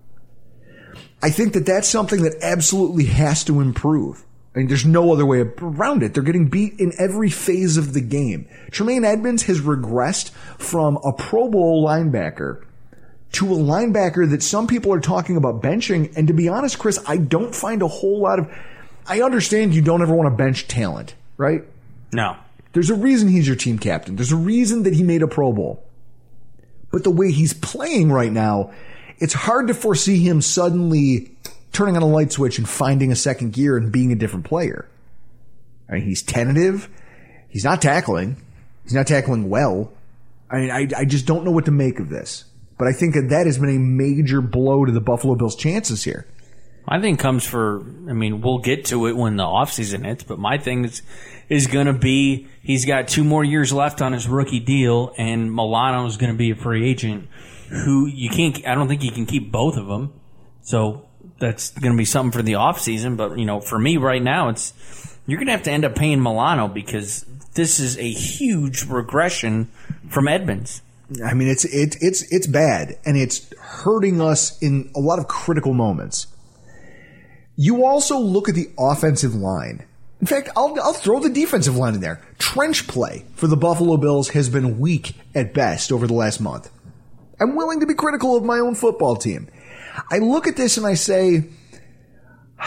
I think that that's something that absolutely has to improve. I mean, there's no other way around it. They're getting beat in every phase of the game. Tremaine Edmunds has regressed from a Pro Bowl linebacker to a linebacker that some people are talking about benching. And to be honest, Chris, I don't find a whole lot of. I understand you don't ever want to bench talent, right? No. There's a reason he's your team captain. There's a reason that he made a Pro Bowl. But the way he's playing right now, it's hard to foresee him suddenly turning on a light switch and finding a second gear and being a different player. I mean, he's tentative. He's not tackling. He's not tackling well. I mean, I, I just don't know what to make of this. But I think that that has been a major blow to the Buffalo Bills' chances here. My thing comes for, I mean, we'll get to it when the offseason hits, but my thing is, is going to be he's got two more years left on his rookie deal, and Milano is going to be a free agent who you can't, I don't think you can keep both of them. So that's going to be something for the offseason. But, you know, for me right now, it's, you're going to have to end up paying Milano because this is a huge regression from Edmunds. I mean, it's it, it's it's bad, and it's hurting us in a lot of critical moments. You also look at the offensive line. In fact, I'll, I'll throw the defensive line in there. Trench play for the Buffalo Bills has been weak at best over the last month. I'm willing to be critical of my own football team. I look at this and I say, [sighs]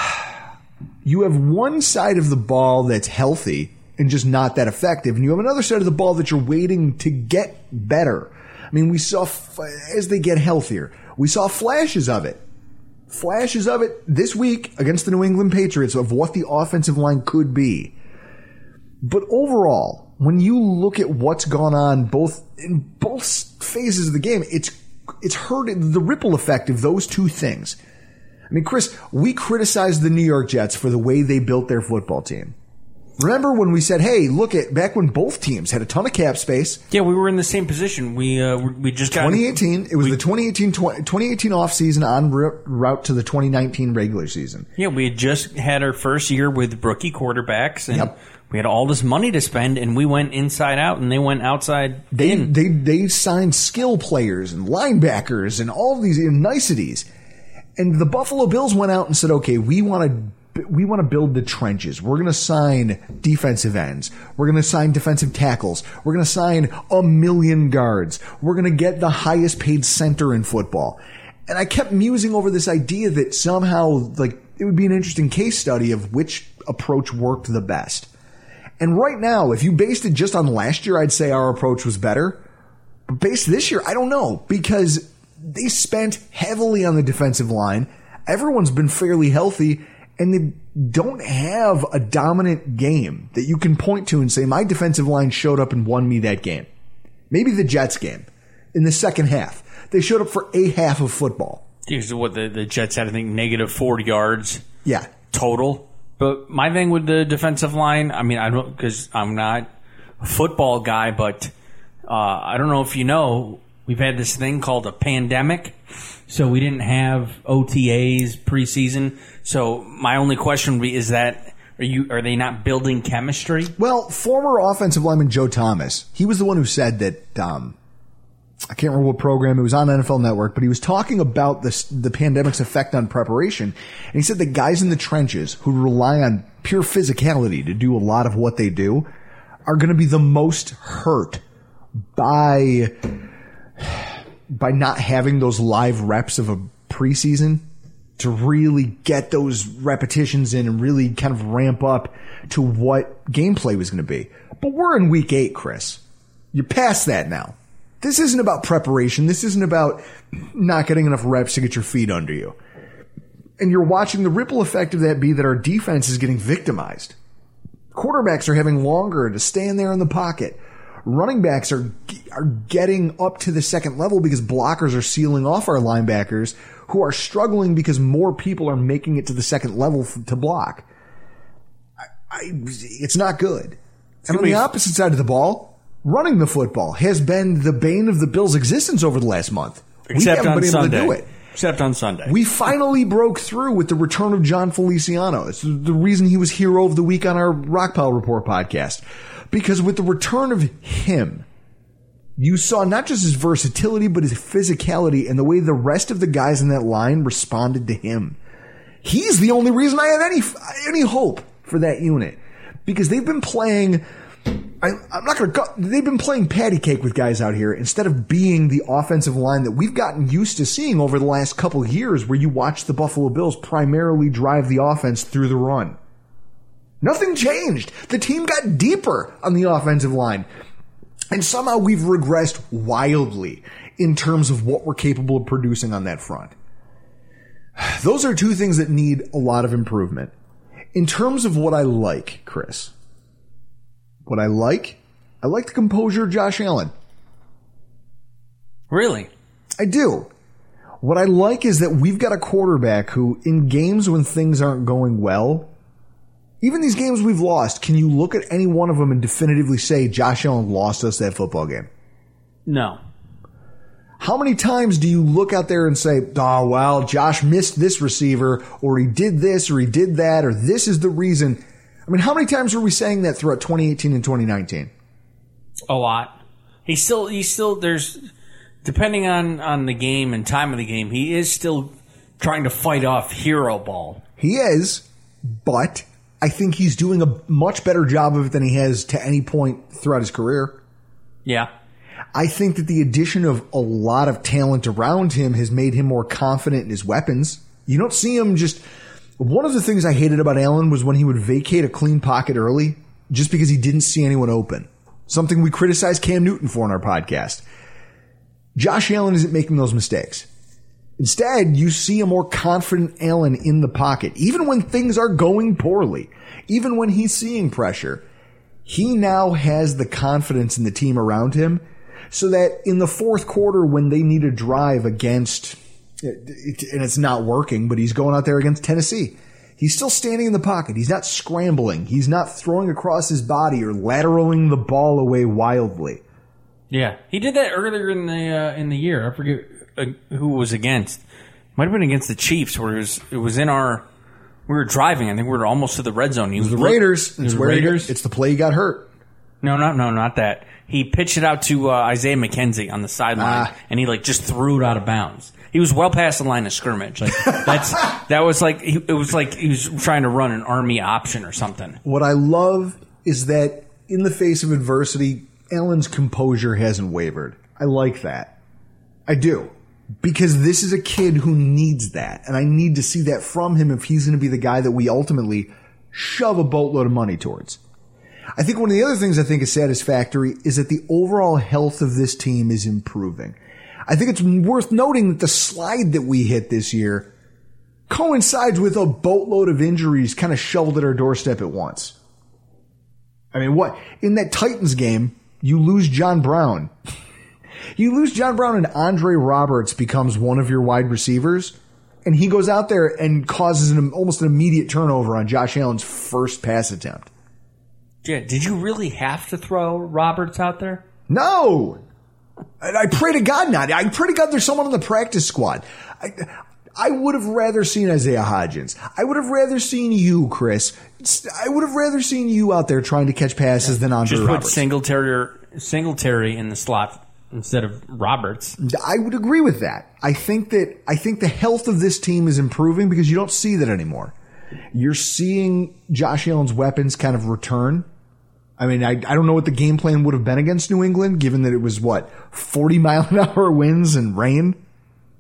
you have one side of the ball that's healthy and just not that effective, and you have another side of the ball that you're waiting to get better. I mean, we saw as they get healthier, we saw flashes of it. Flashes of it this week against the New England Patriots of what the offensive line could be. But overall, when you look at what's gone on both in both phases of the game, it's it's hurt the ripple effect of those two things. I mean, Chris, we criticized the New York Jets for the way they built their football team. Remember when we said, "Hey, look at back when both teams had a ton of cap space." Yeah, we were in the same position. We uh, we just got 2018. It was the 2018 2018 off season on route to the 2019 regular season. Yeah, we had just had our first year with rookie quarterbacks, and yep. we had all this money to spend, and we went inside out, and they went outside. They in. they they signed skill players and linebackers and all these niceties, and the Buffalo Bills went out and said, "Okay, we want to." We want to build the trenches. We're going to sign defensive ends. We're going to sign defensive tackles. We're going to sign a million guards. We're going to get the highest paid center in football. And I kept musing over this idea that somehow, like, it would be an interesting case study of which approach worked the best. And right now, if you based it just on last year, I'd say our approach was better. But based this year, I don't know because they spent heavily on the defensive line. Everyone's been fairly healthy and they don't have a dominant game that you can point to and say, my defensive line showed up and won me that game. Maybe the Jets game in the second half. They showed up for a half of football. Here's what the, the Jets had, I think, negative 40 yards Yeah. total. But my thing with the defensive line, I mean, I don't, because I'm not a football guy, but uh, I don't know if you know, we've had this thing called a pandemic. So we didn't have OTAs preseason. So my only question would be, is that, are you, are they not building chemistry? Well, former offensive lineman Joe Thomas, he was the one who said that, um, I can't remember what program it was on NFL Network, but he was talking about this, the pandemic's effect on preparation. And he said the guys in the trenches who rely on pure physicality to do a lot of what they do are going to be the most hurt by, by not having those live reps of a preseason to really get those repetitions in and really kind of ramp up to what gameplay was going to be. But we're in week eight, Chris. You're past that now. This isn't about preparation. This isn't about not getting enough reps to get your feet under you. And you're watching the ripple effect of that be that our defense is getting victimized. Quarterbacks are having longer to stand there in the pocket. Running backs are are getting up to the second level because blockers are sealing off our linebackers who are struggling because more people are making it to the second level f- to block. I, I, it's not good. And on the opposite side of the ball, running the football has been the bane of the Bills' existence over the last month. Except we haven't on been able Sunday. to do it. Except on Sunday. We finally broke through with the return of Jon Feliciano. It's the reason he was hero of the week on our Rockpile Report podcast. Because with the return of him, you saw not just his versatility, but his physicality and the way the rest of the guys in that line responded to him. He's the only reason I have any, any hope for that unit. Because they've been playing, I, I'm not going to, they've been playing patty cake with guys out here instead of being the offensive line that we've gotten used to seeing over the last couple years where you watch the Buffalo Bills primarily drive the offense through the run. Nothing changed. The team got deeper on the offensive line. And somehow we've regressed wildly in terms of what we're capable of producing on that front. Those are two things that need a lot of improvement. In terms of what I like, Chris, what I like, I like the composure of Josh Allen. Really? I do. What I like is that we've got a quarterback who, in games when things aren't going well, even these games we've lost, can you look at any one of them and definitively say Josh Allen lost us that football game? No. How many times do you look out there and say, oh, well, Josh missed this receiver, or he did this, or he did that, or this is the reason? I mean, how many times were we saying that throughout 2018 and 2019? A lot. He still, he's still, there's, depending on, on the game and time of the game, he is still trying to fight off hero ball. He is, but I think he's doing a much better job of it than he has to any point throughout his career. Yeah. I think that the addition of a lot of talent around him has made him more confident in his weapons. You don't see him just. One of the things I hated about Allen was when he would vacate a clean pocket early just because he didn't see anyone open. Something we criticized Cam Newton for on our podcast. Josh Allen isn't making those mistakes. Instead, you see a more confident Allen in the pocket, even when things are going poorly, even when he's seeing pressure. He now has the confidence in the team around him so that in the fourth quarter, when they need a drive against, and it's not working, but he's going out there against Tennessee. He's still standing in the pocket. He's not scrambling. He's not throwing across his body or lateraling the ball away wildly. Yeah, he did that earlier in the uh, in the year. I forget uh, who it was against. Might have been against the Chiefs, where it was it was in our. We were driving. I think we were almost to the red zone. He It was the look- Raiders. It's the where he got- Raiders. it's the play he got hurt. No, no, no, not that. He pitched it out to uh, Isaiah McKenzie on the sideline, Ah. and he like just threw it out of bounds. He was well past the line of scrimmage. Like that's [laughs] that was like he, it was like he was trying to run an army option or something. What I love is that in the face of adversity, Allen's composure hasn't wavered. I like that. I do. Because this is a kid who needs that. And I need to see that from him if he's going to be the guy that we ultimately shove a boatload of money towards. I think one of the other things I think is satisfactory is that the overall health of this team is improving. I think it's worth noting that the slide that we hit this year coincides with a boatload of injuries kind of shoveled at our doorstep at once. I mean, what? In that Titans game, you lose John Brown. [laughs] you lose John Brown and Andre Roberts becomes one of your wide receivers. And he goes out there and causes an, almost an immediate turnover on Josh Allen's first pass attempt. Yeah, did you really have to throw Roberts out there? No! I pray to God not. I pray to God there's someone on the practice squad. I, I would have rather seen Isaiah Hodgins. I would have rather seen you, Chris. I would have rather seen you out there trying to catch passes than Andre Just put Roberts. Singletary, Singletary in the slot instead of Roberts. I would agree with that. I think that I think the health of this team is improving because you don't see that anymore. You're seeing Josh Allen's weapons kind of return. I mean, I, I don't know what the game plan would have been against New England, given that it was what, 40 mile an hour winds and rain?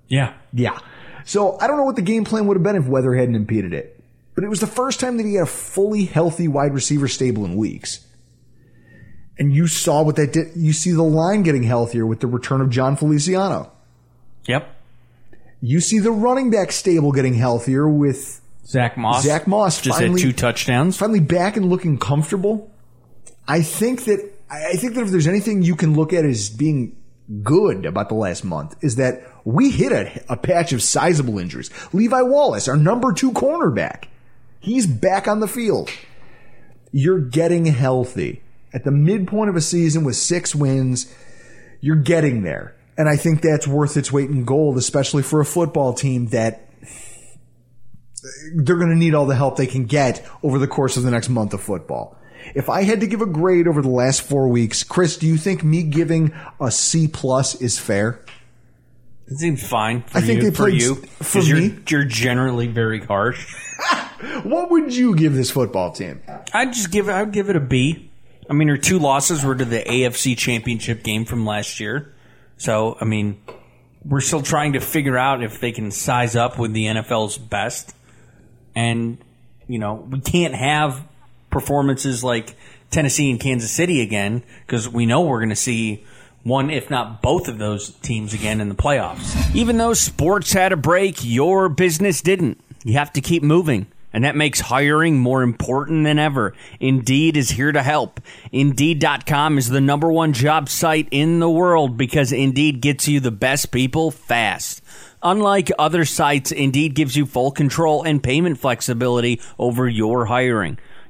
Yeah. Yeah. So I don't know what the game plan would have been if weather hadn't impeded it. But it was the first time that he had a fully healthy wide receiver stable in weeks. And you saw what that did. You see the line getting healthier with the return of Jon Feliciano. Yep. You see the running back stable getting healthier with Zach Moss. Zach Moss just finally, had two touchdowns. Finally back and looking comfortable. I think that I think that if there's anything you can look at as being good about the last month is that we hit a, a patch of sizable injuries. Levi Wallace, our number two cornerback, he's back on the field. You're getting healthy at the midpoint of a season with six wins. You're getting there. And I think that's worth its weight in gold, especially for a football team that they're going to need all the help they can get over the course of the next month of football. If I had to give a grade over the last four weeks, Chris, do you think me giving a C plus is fair? It seems fine. For I think you, they for you. For 'cause you're, me. You're generally very harsh. [laughs] What would you give this football team? I'd just give it. I'd give it a B. I mean, her two losses were to the AFC Championship game from last year. So, I mean, we're still trying to figure out if they can size up with the NFL's best. And, you know, we can't have performances like Tennessee and Kansas City again because we know we're going to see one, if not both of those teams again in the playoffs. Even though sports had a break, your business didn't. You have to keep moving. And that makes hiring more important than ever. Indeed is here to help. Indeed.com is the number one job site in the world because Indeed gets you the best people fast. Unlike other sites, Indeed gives you full control and payment flexibility over your hiring.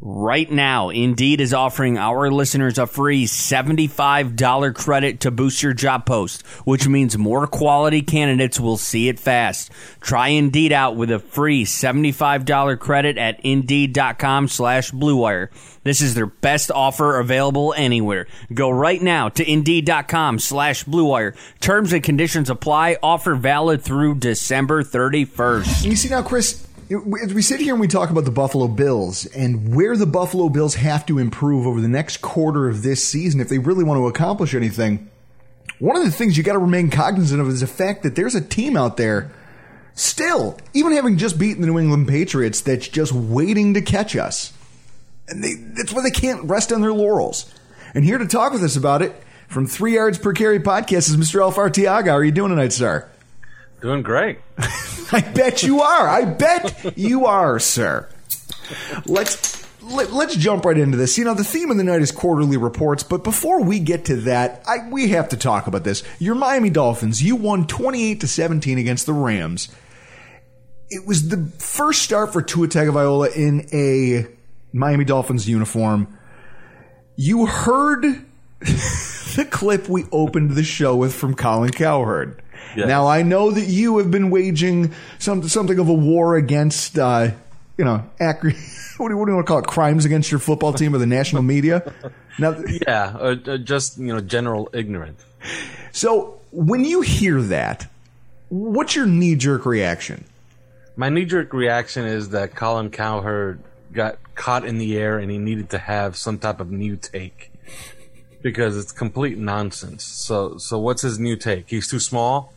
Right now, Indeed is offering our listeners a free $75 credit to boost your job post, which means more quality candidates will see it fast. Try Indeed out with a free $75 credit at Indeed.com slash BlueWire. This is their best offer available anywhere. Go right now to Indeed.com slash BlueWire. Terms and conditions apply. Offer valid through December 31st. You see now, Chris, as we sit here and we talk about the Buffalo Bills and where the Buffalo Bills have to improve over the next quarter of this season if they really want to accomplish anything, one of the things you got to remain cognizant of is the fact that there's a team out there still, even having just beaten the New England Patriots, that's just waiting to catch us. And they, that's why they can't rest on their laurels. And here to talk with us about it from Three Yards Per Carry podcast is Mr. Alf Arteaga. How are you doing tonight, sir? Doing great. [laughs] I bet you are. I bet you are, sir. Let's let, let's jump right into this. You know, the theme of the night is quarterly reports, but before we get to that, I, we have to talk about this. Your Miami Dolphins, you won 28 to 17 against the Rams. It was the first start for Tua Tagovailoa in a Miami Dolphins uniform. You heard [laughs] the clip we opened the show with from Colin Cowherd. Yes. Now I know that you have been waging some something of a war against, uh, you know, accurate. [laughs] What do, you, what do you want to call it? Crimes against your football team or the national media? [laughs] Now, yeah, uh, uh, just you know, general ignorance. So when you hear that, what's your knee jerk reaction? My knee jerk reaction is that Colin Cowherd got caught in the air and he needed to have some type of new take because it's complete nonsense. So, so what's his new take? He's too small.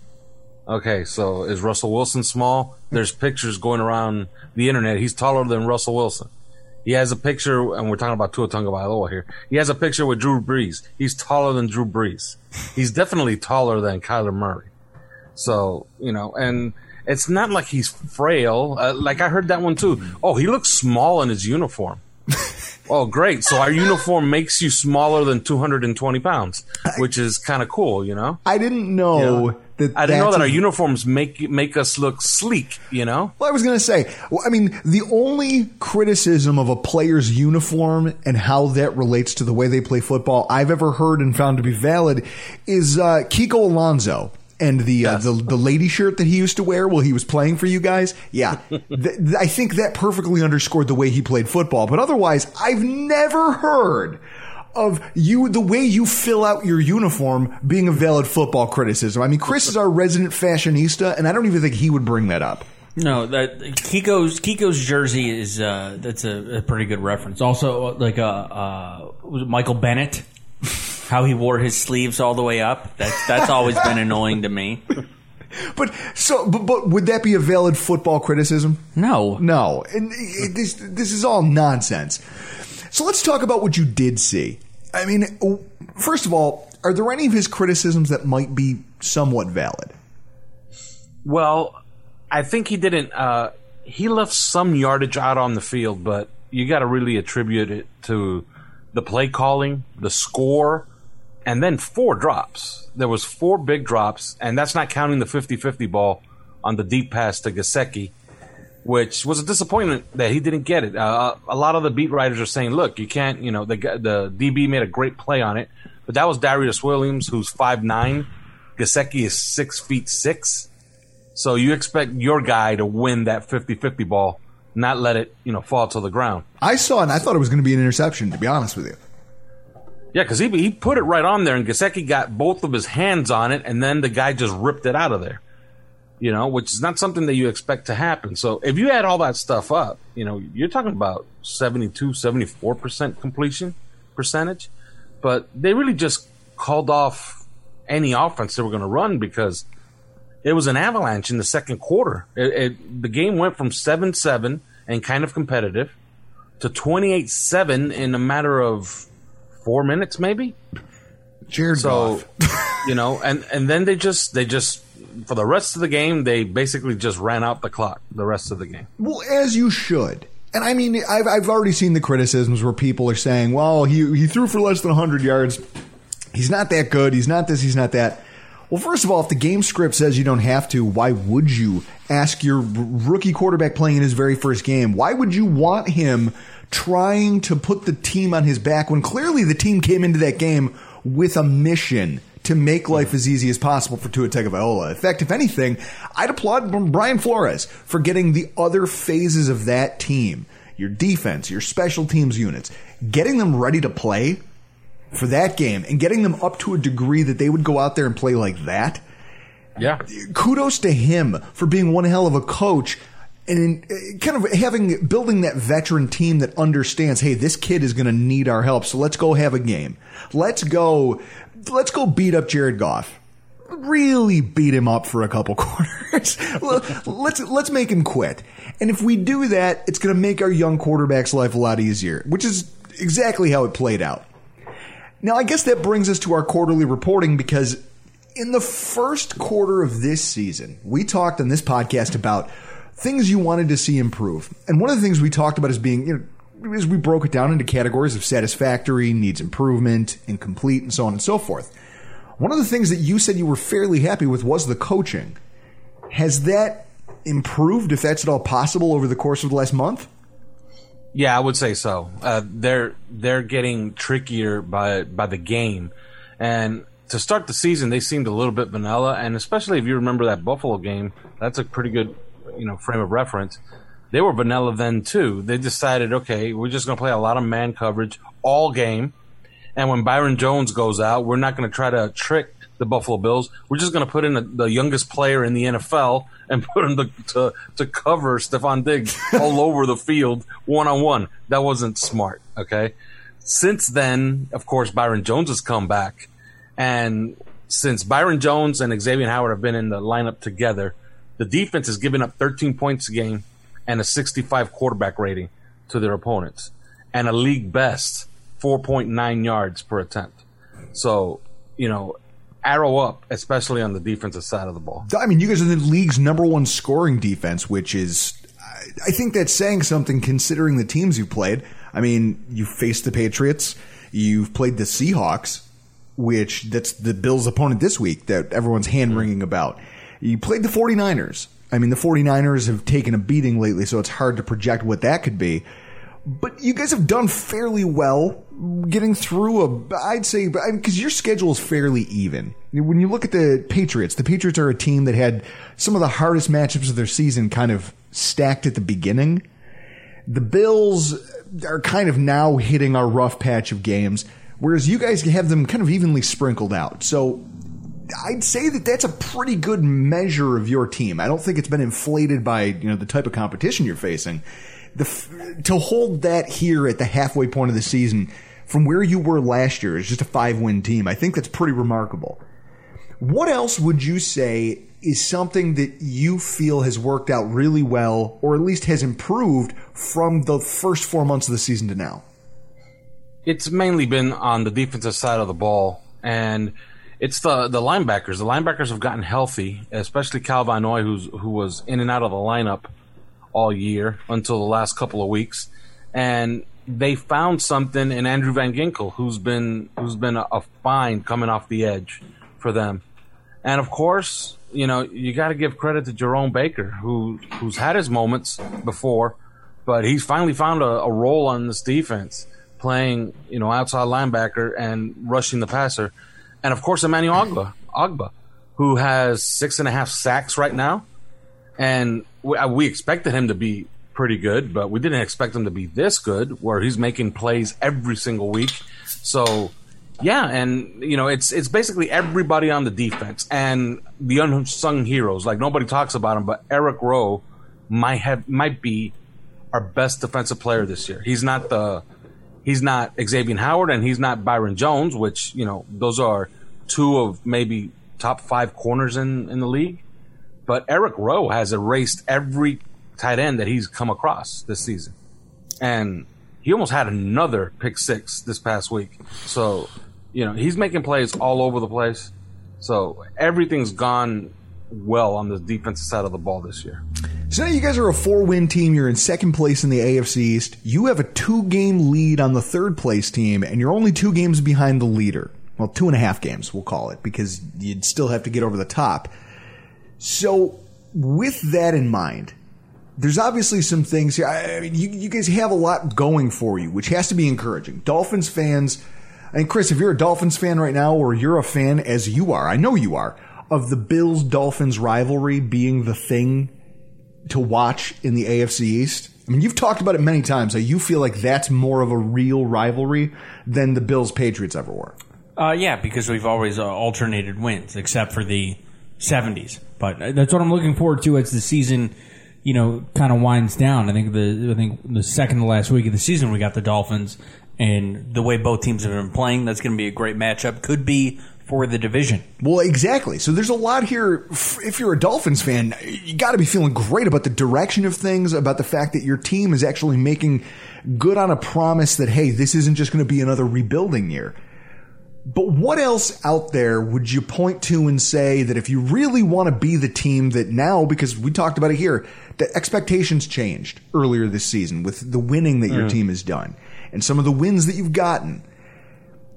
Okay, so is Russell Wilson small? There's pictures going around the internet. He's taller than Russell Wilson. He has a picture, and we're talking about Tua Tagovailoa here. He has a picture with Drew Brees. He's taller than Drew Brees. He's definitely taller than Kyler Murray. So you know, and it's not like he's frail. Uh, like I heard that one too. Oh, he looks small in his uniform. [laughs] oh, great! So our uniform makes you smaller than 220 pounds, which is kind of cool, you know. I didn't know Yeah. That. I didn't know that our uniforms make make us look sleek, you know. Well, I was going to say, well, I mean, the only criticism of a player's uniform and how that relates to the way they play football I've ever heard and found to be valid is uh, Kiko Alonso and the, uh, the the lady shirt that he used to wear while he was playing for you guys. Yeah, [laughs] Th- th- I think that perfectly underscored the way he played football. But otherwise, I've never heard of you the way you fill out your uniform being a valid football criticism. I mean, Chris is our resident fashionista, and I don't even think he would bring that up. No, that Kiko's Kiko's jersey is uh, that's a, a pretty good reference. Also, like uh, uh, Michael Bennett, [laughs] how he wore his sleeves all the way up. That's that's always been [laughs] annoying to me. But so, but, but would that be a valid football criticism? No, no. And it, this this is all nonsense. So let's talk about what you did see. I mean, first of all, are there any of his criticisms that might be somewhat valid? Well, I think he didn't. Uh, he left some yardage out on the field, but you got to really attribute it to the play calling, the score, and then four drops. There was four big drops, and that's not counting the 50-50 ball on the deep pass to Gesicki, which was a disappointment that he didn't get it. Uh, a lot of the beat writers are saying, "Look, you can't." You know, the the DB made a great play on it, but that was Darious Williams, who's five nine. Gesicki is six feet six. So you expect your guy to win that 50-50 ball, not let it, you know, fall to the ground. I saw it and I thought it was going to be an interception, to be honest with you. Yeah, because he he put it right on there, and Gesicki got both of his hands on it, and then the guy just ripped it out of there. You know, which is not something that you expect to happen. So if you add all that stuff up, you know, you're talking about 72, 74% completion percentage. But they really just called off any offense they were going to run because it was an avalanche in the second quarter. It, it, the game went from 7 7 and kind of competitive to 28 7 in a matter of four minutes, maybe. Jared so, you know, and, and then they just, they just, for the rest of the game, they basically just ran out the clock the rest of the game. Well, as you should. And I mean, I've, I've already seen the criticisms where people are saying, well, he, he threw for less than 100 yards. He's not that good. He's not this. He's not that. Well, first of all, if the game script says you don't have to, why would you ask your rookie quarterback playing in his very first game? Why would you want him trying to put the team on his back when clearly the team came into that game with a mission to make life as easy as possible for Tua Tagovailoa? In fact, if anything, I'd applaud Brian Flores for getting the other phases of that team, your defense, your special teams units, getting them ready to play for that game and getting them up to a degree that they would go out there and play like that. Yeah. Kudos to him for being one hell of a coach and in, kind of having building that veteran team that understands, hey, this kid is going to need our help, so let's go have a game. Let's go let's go beat up Jared Goff. Really beat him up for a couple [laughs] quarters. let's let's make him quit. And if we do that, it's going to make our young quarterback's life a lot easier, which is exactly how it played out. Now, I guess that brings us to our quarterly reporting because in the first quarter of this season, we talked on this podcast about things you wanted to see improve. And one of the things we talked about is being, you know, as we broke it down into categories of satisfactory, needs improvement, incomplete, and so on and so forth. One of the things that you said you were fairly happy with was the coaching. Has that improved, if that's at all possible, over the course of the last month? Yeah, I would say so. Uh, they're they're getting trickier by by the game, and to start the season, they seemed a little bit vanilla. And especially if you remember that Buffalo game, that's a pretty good you know frame of reference. They were vanilla then too. They decided, okay, we're just going to play a lot of man coverage all game, and when Byron Jones goes out, we're not going to try to trick the Buffalo Bills. We're just going to put in a, the youngest player in the NFL and [laughs] put him to to, to cover Stefon Diggs [laughs] all over the field one on one. That wasn't smart. Okay. Since then, of course, Byron Jones has come back, and since Byron Jones and Xavien Howard have been in the lineup together, the defense has given up 13 points a game and a 65 quarterback rating to their opponents, and a league best 4.9 yards per attempt. So, you know, arrow up, especially on the defensive side of the ball. I mean, you guys are the league's number one scoring defense, which is, I think that's saying something considering the teams you played. I mean, you faced the Patriots, you've played the Seahawks, which that's the Bills' opponent this week that everyone's hand wringing about. You played the 49ers. I mean, the 49ers have taken a beating lately, so it's hard to project what that could be. But you guys have done fairly well getting through a, I'd say, because your schedule is fairly even. When you look at the Patriots, the Patriots are a team that had some of the hardest matchups of their season kind of stacked at the beginning. The Bills are kind of now hitting our rough patch of games, whereas you guys have them kind of evenly sprinkled out. So I'd say that that's a pretty good measure of your team. I don't think it's been inflated by you know the type of competition you're facing. The, to hold that here at the halfway point of the season from where you were last year is just a five win team. I think that's pretty remarkable. What else would you say is something that you feel has worked out really well, or at least has improved from the first four months of the season to now? It's mainly been on the defensive side of the ball, and it's the the linebackers. The linebackers have gotten healthy, especially Kyle Van who's who was in and out of the lineup all year until the last couple of weeks, and they found something in Andrew Van Ginkel, who's been who's been a, a find coming off the edge for them, and of course, you know you got to give credit to Jerome Baker, who who's had his moments before, but he's finally found a, a role on this defense, playing you know outside linebacker and rushing the passer and of course Emmanuel Ogbah, who has six and a half sacks right now, and we, uh, we, expected him to be pretty good, but we didn't expect him to be this good, where he's making plays every single week. So, yeah, and you know it's it's basically everybody on the defense and the unsung heroes. Like nobody talks about him, but Eric Rowe might have might be our best defensive player this year. He's not the he's not Xavien Howard and he's not Byron Jones, which, you know, those are two of maybe top five corners in, in the league. But Eric Rowe has erased every tight end that he's come across this season. And he almost had another pick six this past week. So, you know, he's making plays all over the place. So everything's gone well on the defensive side of the ball this year. So now you guys are a four win team. You're in second place in the AFC East. You have a two game lead on the third place team, and you're only two games behind the leader. Well, two and a half games, we'll call it, because you'd still have to get over the top. So, with that in mind, there's obviously some things here. I mean, you, you guys have a lot going for you, which has to be encouraging. Dolphins fans, and Chris, if you're a Dolphins fan right now, or you're a fan as you are, I know you are, of the Bills Dolphins rivalry being the thing to watch in the AFC East? I mean, you've talked about it many times. How you feel like that's more of a real rivalry than the Bills Patriots ever were. Uh, yeah, because we've always uh, alternated wins, except for the '70s. But uh, that's what I'm looking forward to as the season, you know, kind of winds down. I think the I think the second to last week of the season we got the Dolphins, and the way both teams have been playing, that's going to be a great matchup. Could be for the division. Well, exactly. So there's a lot here. If you're a Dolphins fan, you got to be feeling great about the direction of things, about the fact that your team is actually making good on a promise that, hey, this isn't just going to be another rebuilding year. But what else out there would you point to and say that if you really want to be the team that now, because we talked about it here, that expectations changed earlier this season with the winning that your mm. team has done and some of the wins that you've gotten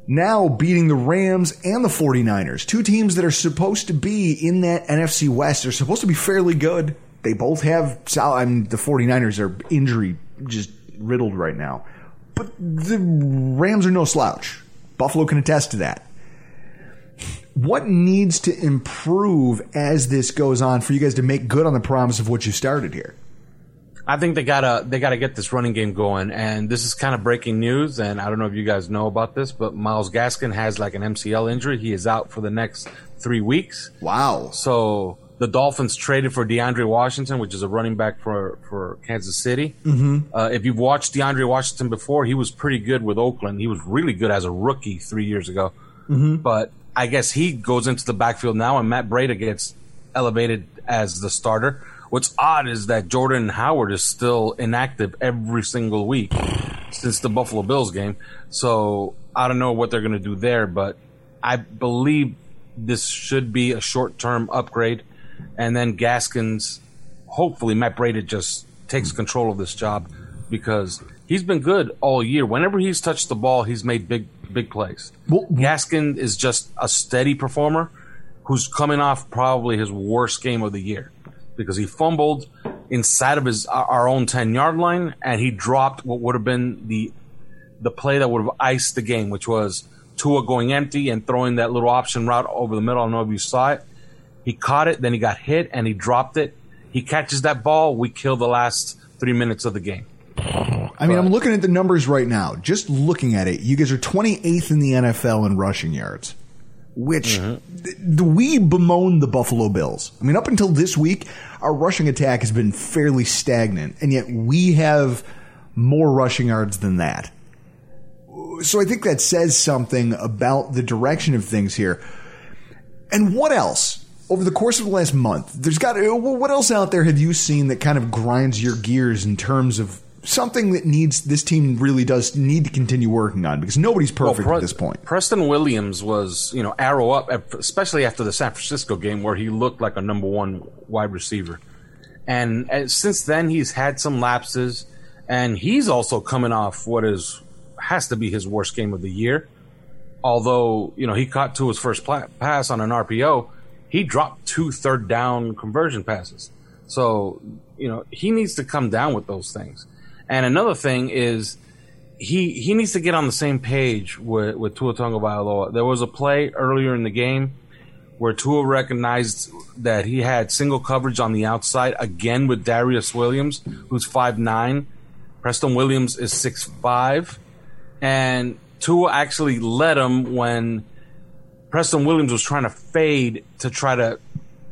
now beating the Rams and the 49ers, two teams that are supposed to be in that NFC West. They're supposed to be fairly good. They both have, I mean, the 49ers are injury just riddled right now. But the Rams are no slouch. Buffalo can attest to that. What needs to improve as this goes on for you guys to make good on the promise of what you started here? I think they gotta they gotta get this running game going, and this is kind of breaking news. And I don't know if you guys know about this, but Myles Gaskin has like an MCL injury. He is out for the next three weeks. Wow. So the Dolphins traded for DeAndre Washington, which is a running back for for Kansas City. Mm-hmm. Uh, if you've watched DeAndre Washington before, he was pretty good with Oakland. He was really good as a rookie three years ago. Mm-hmm. But I guess he goes into the backfield now, and Matt Breida gets elevated as the starter. What's odd is that Jordan Howard is still inactive every single week since the Buffalo Bills game. So I don't know what they're going to do there, but I believe this should be a short term upgrade. And then Gaskins, hopefully, Matt Breida just takes control of this job because he's been good all year. Whenever he's touched the ball, he's made big, big plays. Gaskin is just a steady performer who's coming off probably his worst game of the year because he fumbled inside of his our own 10 yard line and he dropped what would have been the the play that would have iced the game which was Tua going empty and throwing that little option route over the middle. I don't know if you saw it. He caught it then he got hit and he dropped it. He catches that ball. We kill the last 3 minutes of the game. I mean, I'm looking at the numbers right now. Just looking at it, you guys are 28th in the NFL in rushing yards, which mm-hmm. th- th- we bemoan the Buffalo Bills. I mean, up until this week, our rushing attack has been fairly stagnant, and yet we have more rushing yards than that. So I think that says something about the direction of things here. And what else? Over the course of the last month, there's got what else out there have you seen that kind of grinds your gears in terms of something that needs this team really does need to continue working on because nobody's perfect Well, Pre- at this point. Preston Williams was, you know, arrow up, especially after the San Francisco game where he looked like a number one wide receiver. And, and since then, he's had some lapses, and he's also coming off what is has to be his worst game of the year. Although, you know, he caught to his first pla- pass on an RPO, he dropped two third down conversion passes. So, you know, he needs to come down with those things. And another thing is he he needs to get on the same page with with Tua Tagovailoa. There was a play earlier in the game where Tua recognized that he had single coverage on the outside again with Darious Williams, who's five nine. Preston Williams is six five, and Tua actually led him when Preston Williams was trying to fade to try to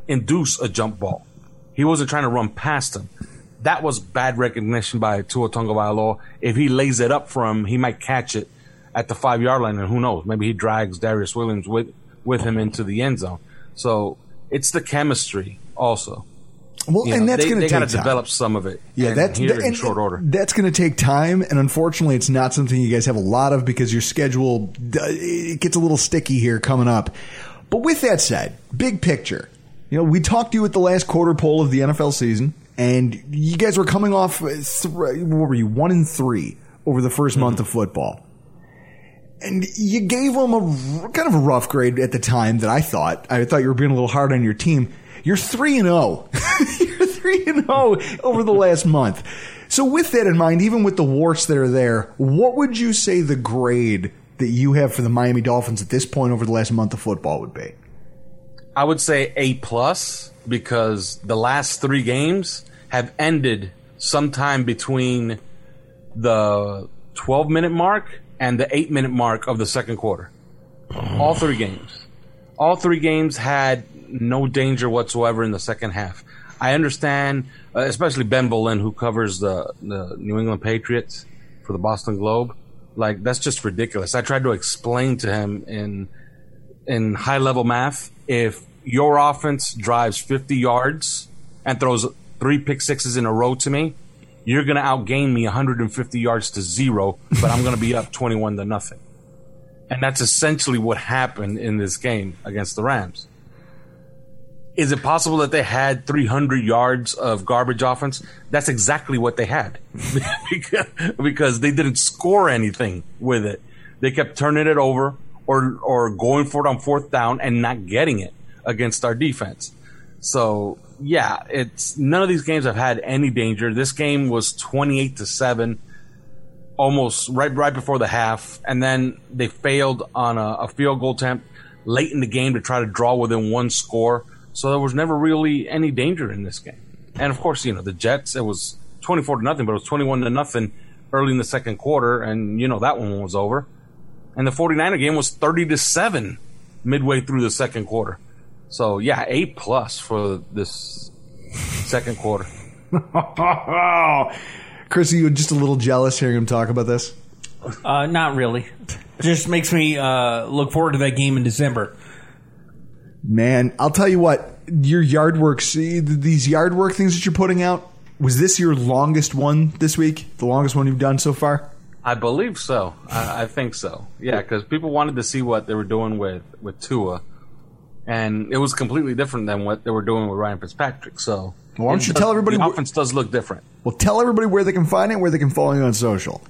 induce a jump ball. He wasn't trying to run past him that was bad recognition by Tua Tonga Tagovailoa. If he lays it up for him, he might catch it at the five yard line, and who knows? Maybe he drags Darious Williams with with him into the end zone. So it's the chemistry also. Well, You and know, that's going to take time. develop some of it. Yeah, and that's that- in short order. That's going to take time, and unfortunately, it's not something you guys have a lot of because your schedule it gets a little sticky here coming up. But with that said, big picture, you know, we talked to you at the last quarter poll of the NFL season, and you guys were coming off uh, what were you one and three over the 1st month of football. And you gave them a r- kind of a rough grade at the time that I thought. I thought you were being a little hard on your team. You're three and zero. [laughs] You're three and zero over the last month. So with that in mind, even with the warts that are there, what would you say the grade that you have for the Miami Dolphins at this point over the last month of football would be? I would say A plus because the last three games have ended sometime between the 12 minute mark and the 8 minute mark of the second quarter. All three games. All three games had no danger whatsoever in the second half. I understand, uh, especially Ben Volin, who covers the, the New England Patriots for the Boston Globe. Like, that's just ridiculous. I tried to explain to him in in high level math, if your offense drives 50 yards and throws three pick sixes in a row to me, you're going to outgain me 150 yards to zero, but I'm going to be up [laughs] 21 to nothing. And that's essentially what happened in this game against the Rams. Is it possible that they had 300 yards of garbage offense? That's exactly what they had because, [laughs] because they didn't score anything with it. They kept turning it over or, or going for it on fourth down and not getting it against our defense. So yeah, it's none of these games have had any danger. This game was 28 to 7 almost right right before the half and then they failed on a, a field goal attempt late in the game to try to draw within one score. So there was never really any danger in this game. And of course, you know, the Jets, it was 24 to nothing, but it was 21 to nothing early in the second quarter, and you know that one was over. And the 49er game was 30 to seven midway through the second quarter. So yeah, A plus for this second quarter. [laughs] Chris, are you just a little jealous hearing him talk about this? Uh, not really. Just makes me uh, look forward to that game in December. Man, I'll tell you what, your yard work, see, these yard work things that you're putting out, was this your longest one this week? The longest one you've done so far? I believe so. I, I think so. Yeah, because people wanted to see what they were doing with with Tua, and it was completely different than what they were doing with Ryan Fitzpatrick. So, Why don't you does- tell everybody The wh- offense does look different. Well, tell everybody where they can find it, where they can follow you on social.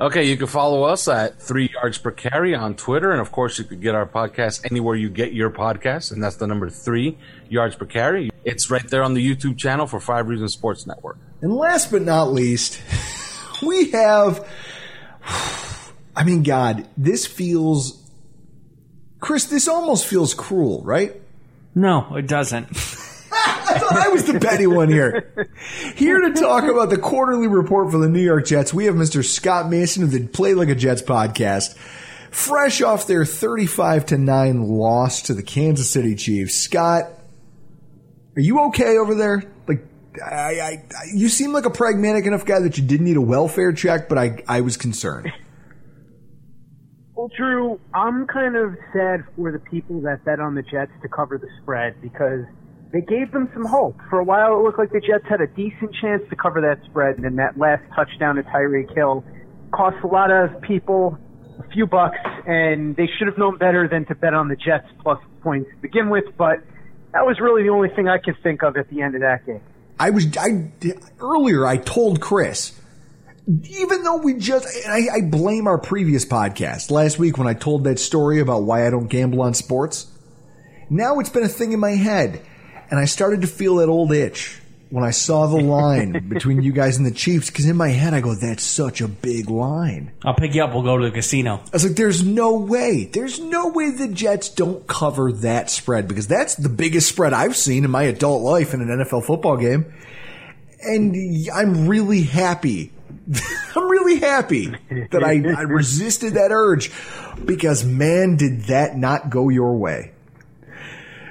Okay, you can follow us at Three Yards Per Carry on Twitter, and of course, you could get our podcast anywhere you get your podcast, and that's the number Three Yards Per Carry. It's right there on the YouTube channel for Five Reasons Sports Network. And last but not least, [laughs] we have. [sighs] I mean, God, this feels. Chris, this almost feels cruel, right? No, it doesn't. [laughs] [laughs] I thought I was the petty one here. Here to talk about the quarterly report for the New York Jets, we have Mr. Scott Mason of the Play Like a Jets podcast. Fresh off their 35 to 9 loss to the Kansas City Chiefs. Scott, are you okay over there? I, I, you seem like a pragmatic enough guy that you didn't need a welfare check, but I, I was concerned. Well, Drew, I'm kind of sad for the people that bet on the Jets to cover the spread because they gave them some hope. For a while, it looked like the Jets had a decent chance to cover that spread, and then that last touchdown to Tyreek Hill cost a lot of people a few bucks, and they should have known better than to bet on the Jets plus points to begin with. But that was really the only thing I could think of at the end of that game. I was I earlier. I told Chris, even though we just I, I blame our previous podcast last week when I told that story about why I don't gamble on sports. Now it's been a thing in my head, and I started to feel that old itch when I saw the line between you guys and the Chiefs. Because in my head, I go, "That's such a big line." I'll pick you up. We'll go to the casino. I was like, "There's no way. There's no way the Jets don't cover that spread because that's the biggest spread I've seen in my adult life in an NFL football game." And I'm really happy. [laughs] I'm really happy that I, I resisted that urge because man, did that not go your way.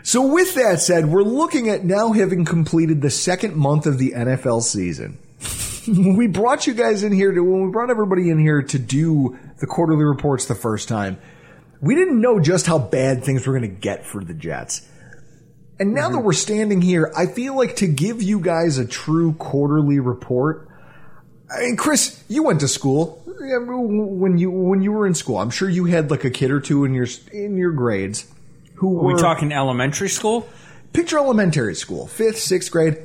So with that said, we're looking at now having completed the second month of the NFL season. [laughs] we brought you guys in here to, when we brought everybody in here to do the quarterly reports the first time, we didn't know just how bad things were going to get for the Jets. And now that mm-hmm. we're standing here, I feel like to give you guys a true quarterly report. I mean, Chris, you went to school when you when you were in school. I'm sure you had like a kid or two in your in your grades who Are were we talking elementary school? picture elementary school, fifth, sixth grade,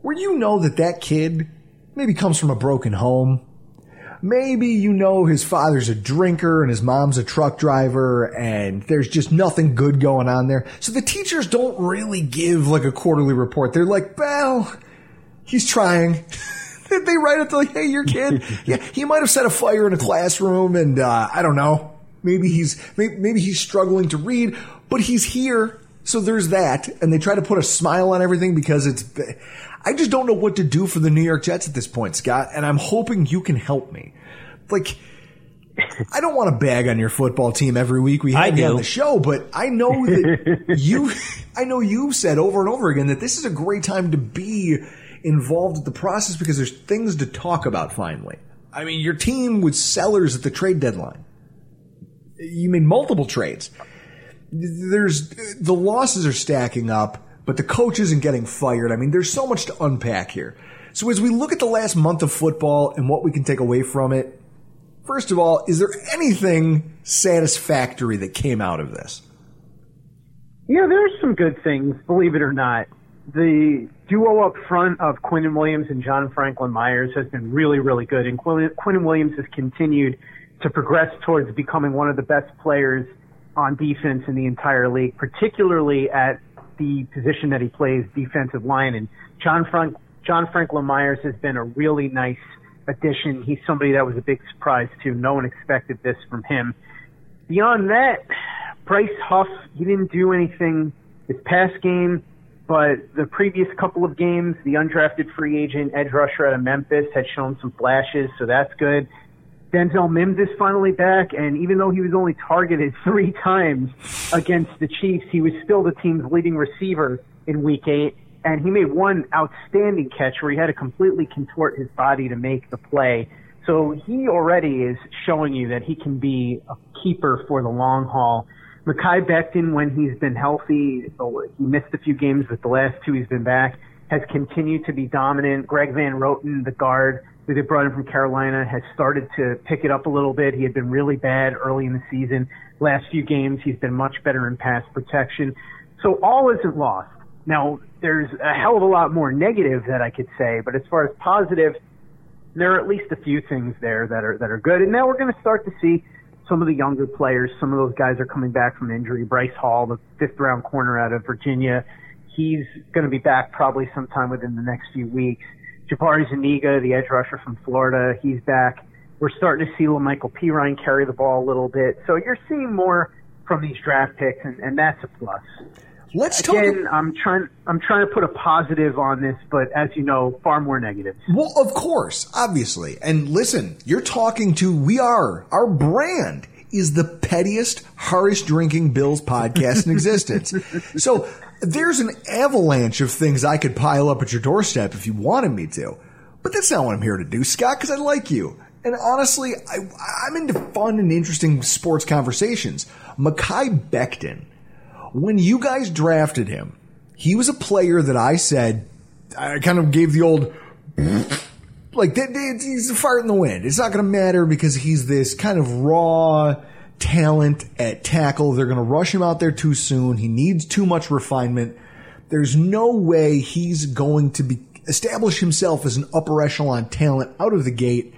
where you know that that kid maybe comes from a broken home. Maybe you know his father's a drinker and his mom's a truck driver and there's just nothing good going on there. So the teachers don't really give like a quarterly report. They're like, well, he's trying. [laughs] they write it to like, hey, your kid, [laughs] yeah, he might have set a fire in a classroom and, uh, I don't know. Maybe he's, maybe, maybe he's struggling to read, but he's here. So there's that. And they try to put a smile on everything because it's, I just don't know what to do for the New York Jets at this point, Scott. And I'm hoping you can help me. Like, [laughs] I don't want to bag on your football team every week we have you on the show, but I know [laughs] that you, I know you've said over and over again that this is a great time to be involved with the process because there's things to talk about finally. I mean, your team was sellers at the trade deadline. You made multiple trades. There's the losses are stacking up, but the coach isn't getting fired. I mean, there's so much to unpack here. So as we look at the last month of football and what we can take away from it, first of all, is there anything satisfactory that came out of this? Yeah, there's some good things, believe it or not. The duo up front of Quinnen Williams and John Franklin Myers has been really, really good. And Quin- Quinnen Williams has continued to progress towards becoming one of the best players on defense in the entire league, particularly at the position that he plays, defensive line. And John Frank John Franklin Myers has been a really nice addition. He's somebody that was a big surprise too. No one expected this from him. Beyond that, Bryce Huff, he didn't do anything this past game. but the previous couple of games, the undrafted free agent edge rusher out of Memphis had shown some flashes, so that's good. Denzel Mims is finally back, and even though he was only targeted [laughs] three times against the Chiefs, he was still the team's leading receiver in Week Eight, and he made one outstanding catch where he had to completely contort his body to make the play. So he already is showing you that he can be a keeper for the long haul. Mekhi Becton, when he's been healthy, he missed a few games, but the last two he's been back, has continued to be dominant. Greg Van Roten, the guard who they brought in from Carolina, has started to pick it up a little bit. He had been really bad early in the season. Last few games, he's been much better in pass protection. So all isn't lost. Now, there's a hell of a lot more negative that I could say, but as far as positive, there are at least a few things there that are that are good. And now we're going to start to see some of the younger players. Some of those guys are coming back from injury. Bryce Hall, the fifth round corner out of Virginia, he's going to be back probably sometime within the next few weeks. Jabari Zuniga, the edge rusher from Florida, he's back. We're starting to see La'Mical Perine carry the ball a little bit. So you're seeing more from these draft picks, and, and that's a plus. Let's Again, talk. I'm trying. I'm trying to put a positive on this, but as you know, far more negatives. Well, of course, obviously. And listen, you're talking to, we are, our brand is the pettiest, hardest drinking Bills podcast in existence. [laughs] so there's an avalanche of things I could pile up at your doorstep if you wanted me to. But that's not what I'm here to do, Scott, because I like you. And honestly, I, I'm into fun and interesting sports conversations. Mekhi Becton, when you guys drafted him, he was a player that I said, I kind of gave the old, like, he's a fart in the wind. It's not going to matter because he's this kind of raw talent at tackle. They're going to rush him out there too soon. He needs too much refinement. There's no way he's going to be establish himself as an upper echelon talent out of the gate.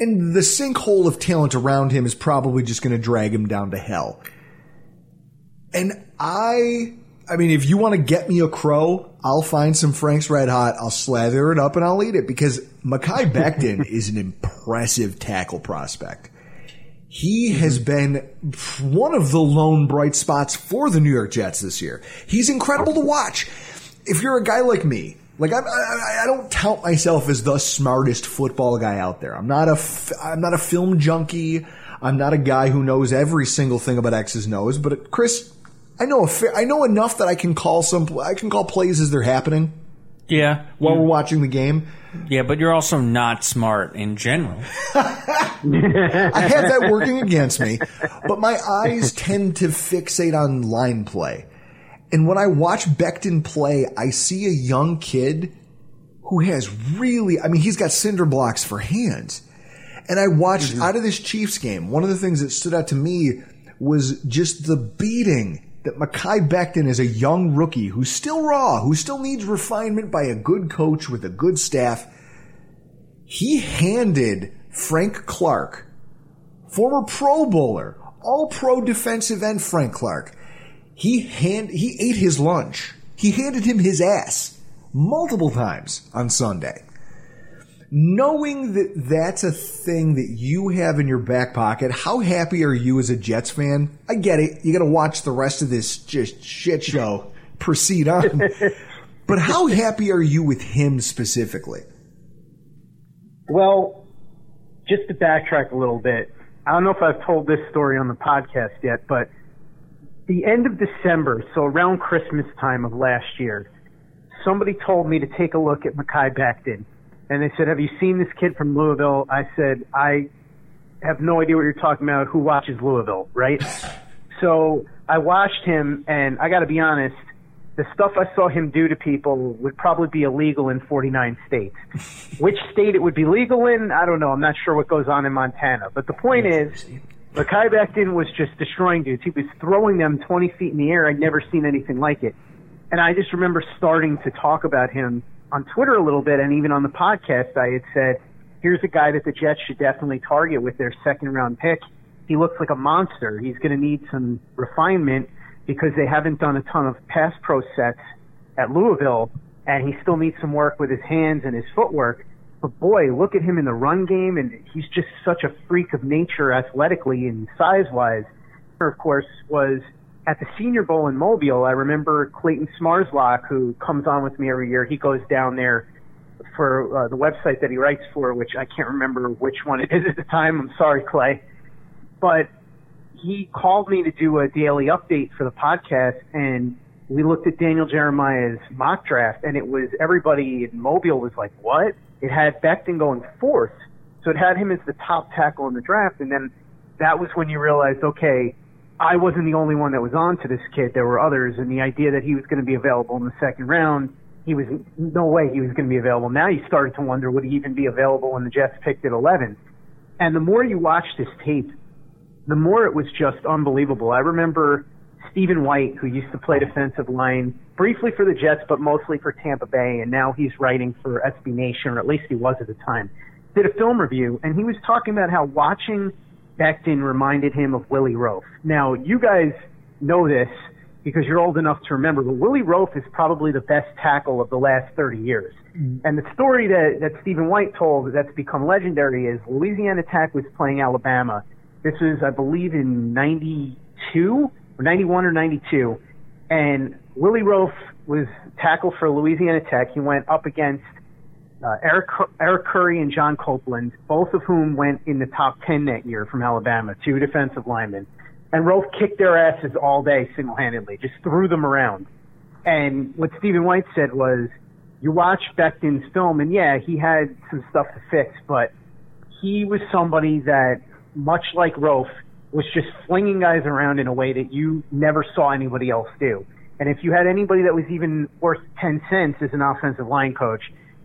And the sinkhole of talent around him is probably just going to drag him down to hell. And I, I mean, if you want to get me a crow, I'll find some Frank's Red Hot, I'll slather it up and I'll eat it because Mekhi Becton [laughs] is an impressive tackle prospect. He has mm-hmm. been one of the lone bright spots for the New York Jets this year. He's incredible to watch. If you're a guy like me, like I, I, I don't tout myself as the smartest football guy out there. I'm not a, I'm not a film junkie. I'm not a guy who knows every single thing about X's O's. But Chris, I know a I know enough that I can call some, I can call plays as they're happening. Yeah. While we're mm. watching the game. Yeah, but you're also not smart in general. [laughs] I have that working against me, but my eyes tend to fixate on line play. And when I watch Becton play, I see a young kid who has really, I mean, he's got cinder blocks for hands. And I watched mm-hmm. out of this Chiefs game, one of the things that stood out to me was just the beating that Mekhi Becton is a young rookie who's still raw, who still needs refinement by a good coach with a good staff. He handed Frank Clark, former Pro Bowler, all pro defensive end Frank Clark, he hand, he ate his lunch. He handed him his ass multiple times on Sunday. Knowing that that's a thing that you have in your back pocket, how happy are you as a Jets fan? I get it. You got to watch the rest of this just shit show proceed on. [laughs] but how happy are you with him specifically? Well, just to backtrack a little bit, I don't know if I've told this story on the podcast yet, but the end of December, so around Christmas time of last year, somebody told me to take a look at Mekhi Becton. And they said, Have you seen this kid from Louisville? I said, I have no idea what you're talking about. Who watches Louisville, right? [laughs] so I watched him, and I got to be honest, the stuff I saw him do to people would probably be illegal in 49 states. [laughs] Which state it would be legal in, I don't know. I'm not sure what goes on in Montana. But the point is, Mekhi Becton was just destroying dudes. He was throwing them 20 feet in the air. I'd never seen anything like it. And I just remember starting to talk about him on Twitter a little bit, and even on the podcast, I had said, here's a guy that the Jets should definitely target with their second round pick. He looks like a monster. He's going to need some refinement because they haven't done a ton of pass pro sets at Louisville, and he still needs some work with his hands and his footwork. But boy, look at him in the run game, and he's just such a freak of nature athletically and size wise. Of course, was at the Senior Bowl in Mobile, I remember Clayton Smarslock, who comes on with me every year. He goes down there for uh, the website that he writes for, which I can't remember which one it is at the time. I'm sorry, Clay. But he called me to do a daily update for the podcast, and we looked at Daniel Jeremiah's mock draft, and it was everybody in Mobile was like, "What?" It had Becton going fourth, so it had him as the top tackle in the draft, and then that was when you realized, okay, I wasn't the only one that was on to this kid. There were others, and the idea that he was going to be available in the second round, he was no way he was going to be available. Now you started to wonder would he even be available when the Jets picked at 11. And the more you watch this tape, the more it was just unbelievable. I remember Stephen White, who used to play defensive line briefly for the Jets, but mostly for Tampa Bay, and now he's writing for SB Nation, or at least he was at the time, did a film review, and he was talking about how watching Becton reminded him of Willie Roaf. Now, you guys know this because you're old enough to remember, but Willie Roaf is probably the best tackle of the last 30 years. Mm-hmm. And the story that, that Stephen White told that's become legendary is Louisiana Tech was playing Alabama. This was, I believe, in 92 or 91 or 92. And Willie Roaf was tackle for Louisiana Tech. He went up against uh, Eric Eric Curry and John Copeland, both of whom went in the top 10 that year from Alabama, two defensive linemen. And Roaf kicked their asses all day single-handedly, just threw them around. And what Stephen White said was, you watch Becton's film, and yeah, he had some stuff to fix, but he was somebody that, much like Roaf, was just flinging guys around in a way that you never saw anybody else do. And if you had anybody that was even worth 10 cents as an offensive line coach,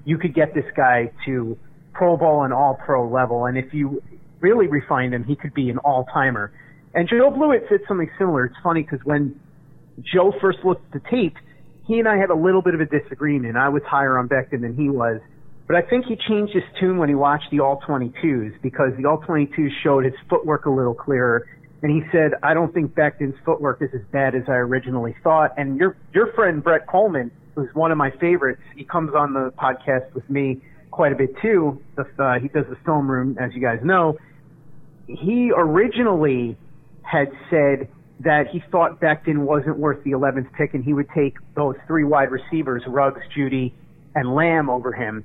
you could get this guy to Pro Bowl and All Pro level. And if you really refined him, he could be an all timer. And Joe Blewett said something similar. It's funny because when Joe first looked at the tape, he and I had a little bit of a disagreement. I was higher on Becton than he was. But I think he changed his tune when he watched the All 22s because the All 22s showed his footwork a little clearer. And he said, I don't think Becton's footwork is as bad as I originally thought. And your, your friend Brett Kollmann who's one of my favorites. He comes on the podcast with me quite a bit too. Uh, he does the film room, as you guys know. He originally had said that he thought Becton wasn't worth the 11th pick and he would take those three wide receivers, Ruggs, Jeudy, and Lamb over him.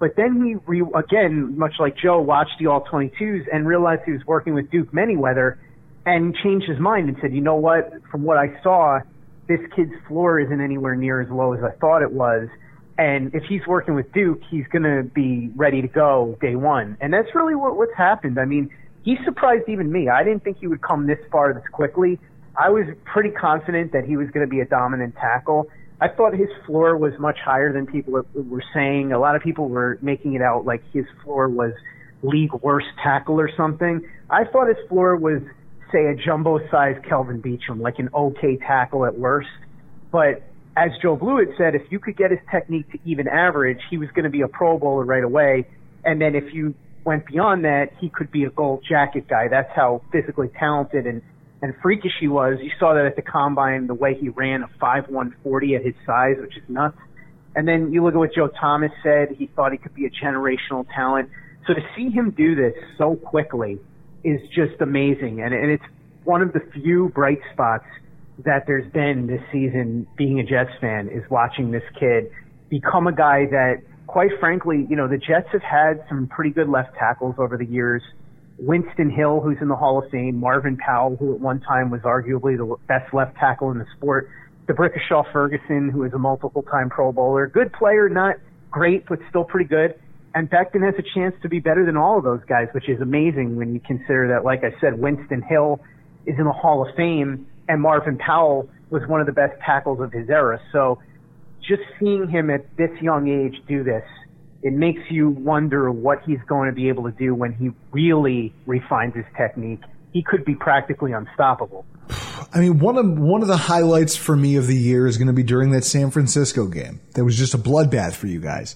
But then he, re- again, much like Joe, watched the All 22s and realized he was working with Duke Manyweather and changed his mind and said, you know what, from what I saw, this kid's floor isn't anywhere near as low as I thought it was. And if he's working with Duke, he's going to be ready to go day one. And that's really what, what's happened. I mean, he surprised even me. I didn't think he would come this far this quickly. I was pretty confident that he was going to be a dominant tackle. I thought his floor was much higher than people were saying. A lot of people were making it out like his floor was league worst tackle or something. I thought his floor was say a jumbo sized Kelvin Beachum, like an okay tackle at worst. But as Joe Blewett said, if you could get his technique to even average, he was going to be a Pro Bowler right away. And then if you went beyond that, he could be a gold jacket guy. That's how physically talented and, and freakish he was. You saw that at the combine, the way he ran a 5'140 at his size, which is nuts. And then you look at what Joe Thomas said. He thought he could be a generational talent. So to see him do this so quickly is just amazing, and, and it's one of the few bright spots that there's been this season. Being a Jets fan is watching this kid become a guy that, quite frankly, you know, the Jets have had some pretty good left tackles over the years. Winston Hill, who's in the Hall of Fame, Marvin Powell, who at one time was arguably the best left tackle in the sport, D'Brickashaw Ferguson, who is a multiple time Pro Bowler, good player, not great, but still pretty good. And Becton has a chance to be better than all of those guys, which is amazing when you consider that, like I said, Winston Hill is in the Hall of Fame and Marvin Powell was one of the best tackles of his era. So just seeing him at this young age do this, it makes you wonder what he's going to be able to do when he really refines his technique. He could be practically unstoppable. I mean, one of one of the highlights for me of the year is going to be during that San Francisco game. That was just a bloodbath for you guys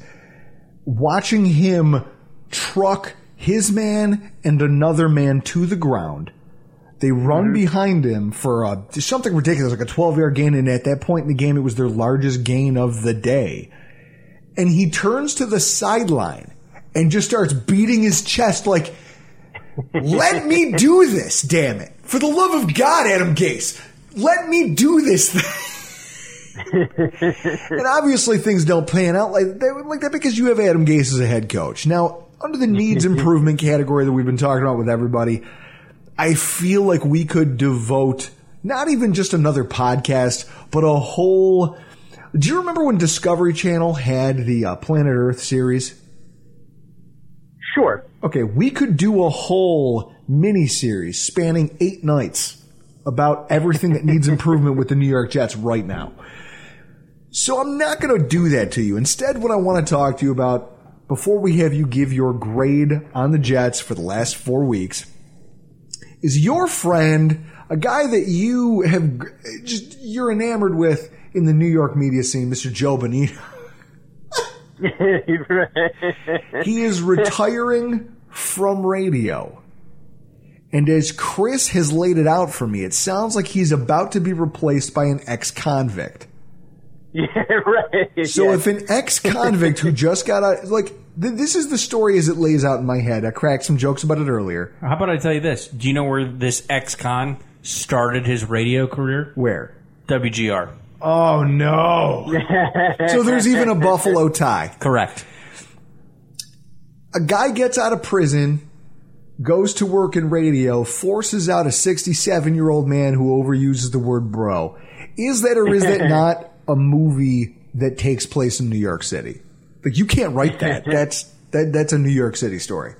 watching him truck his man and another man to the ground. They run mm-hmm. behind him for a, something ridiculous, like a 12 yard gain. And at that point in the game, it was their largest gain of the day. And he turns to the sideline and just starts beating his chest like, let me do this, damn it. For the love of God, Adam Gase. let me do this thing. [laughs] and obviously things don't pan out like that, like that because you have Adam Gase as a head coach. Now, under the needs [laughs] improvement category that we've been talking about with everybody, I feel like we could devote not even just another podcast, but a whole. Do you remember when Discovery Channel had the uh, Planet Earth series? Sure. Okay, we could do a whole mini series spanning eight nights about everything that needs [laughs] improvement with the New York Jets right now. So I'm not going to do that to you. Instead, what I want to talk to you about before we have you give your grade on the Jets for the last four weeks is your friend, a guy that you have just, you're enamored with in the New York media scene, Mr. Joe Benigno. [laughs] he is retiring from radio. And as Chris has laid it out for me, it sounds like he's about to be replaced by an ex convict. [laughs] Yeah, right. So yeah. if an ex convict who just got out, like, th- this is the story as it lays out in my head. I cracked some jokes about it earlier. How about I tell you this? Do you know where this ex-con started his radio career? Where? WGR. Oh, no. [laughs] so there's even a Buffalo tie. Correct. A guy gets out of prison, goes to work in radio, forces out a 67 year old man who overuses the word bro. Is that or is that [laughs] not a movie that takes place in New York City? Like you can't write that. [laughs] That's that that's a New York City story.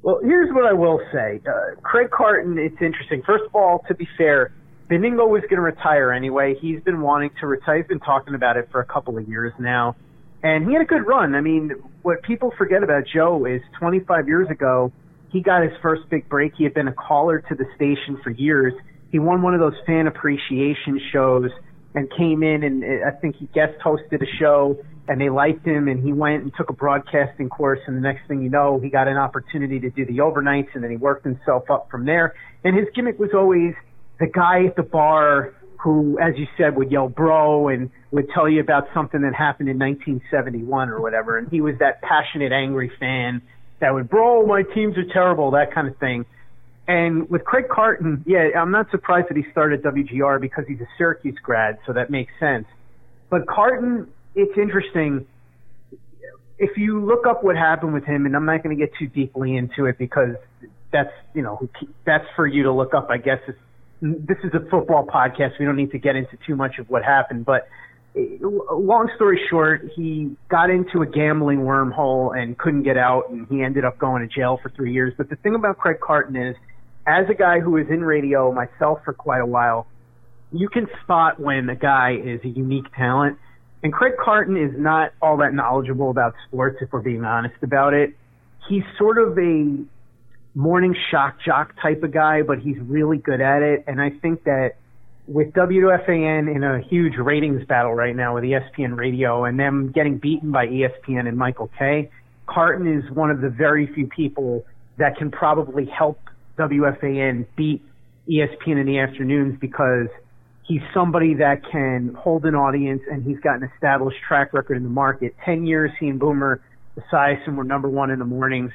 Well, here's what I will say. Uh, Craig Carton, it's interesting. First of all, to be fair, Benigno was going to retire anyway. He's been wanting to retire. He's been talking about it for a couple of years now. And he had a good run. I mean, what people forget about Joe is 25 years ago, he got his first big break. He had been a caller to the station for years. He won one of those fan appreciation shows and came in and uh, I think he guest hosted a show and they liked him and he went and took a broadcasting course and the next thing you know he got an opportunity to do the overnights and then he worked himself up from there. And his gimmick was always the guy at the bar who as you said would yell bro and would tell you about something that happened in 1971 or whatever. And he was that passionate angry fan that would bro my teams are terrible that kind of thing and with Craig Carton, yeah, I'm not surprised that he started WGR because he's a Syracuse grad, so that makes sense. But Carton, it's interesting. If you look up what happened with him, and I'm not going to get too deeply into it because that's, you know, that's for you to look up, I guess. It's, this is a football podcast. We don't need to get into too much of what happened, but long story short, he got into a gambling wormhole and couldn't get out, and he ended up going to jail for three years. But the thing about Craig Carton is, as a guy who was in radio myself for quite a while, you can spot when a guy is a unique talent. And Craig Carton is not all that knowledgeable about sports, if we're being honest about it. He's sort of a morning shock jock type of guy, but he's really good at it. And I think that with WFAN in a huge ratings battle right now with ESPN Radio and them getting beaten by ESPN and Michael Kay, Carton is one of the very few people that can probably help WFAN beat ESPN in the afternoons because he's somebody that can hold an audience and he's got an established track record in the market. Ten years he and Boomer Esiason were number one in the mornings.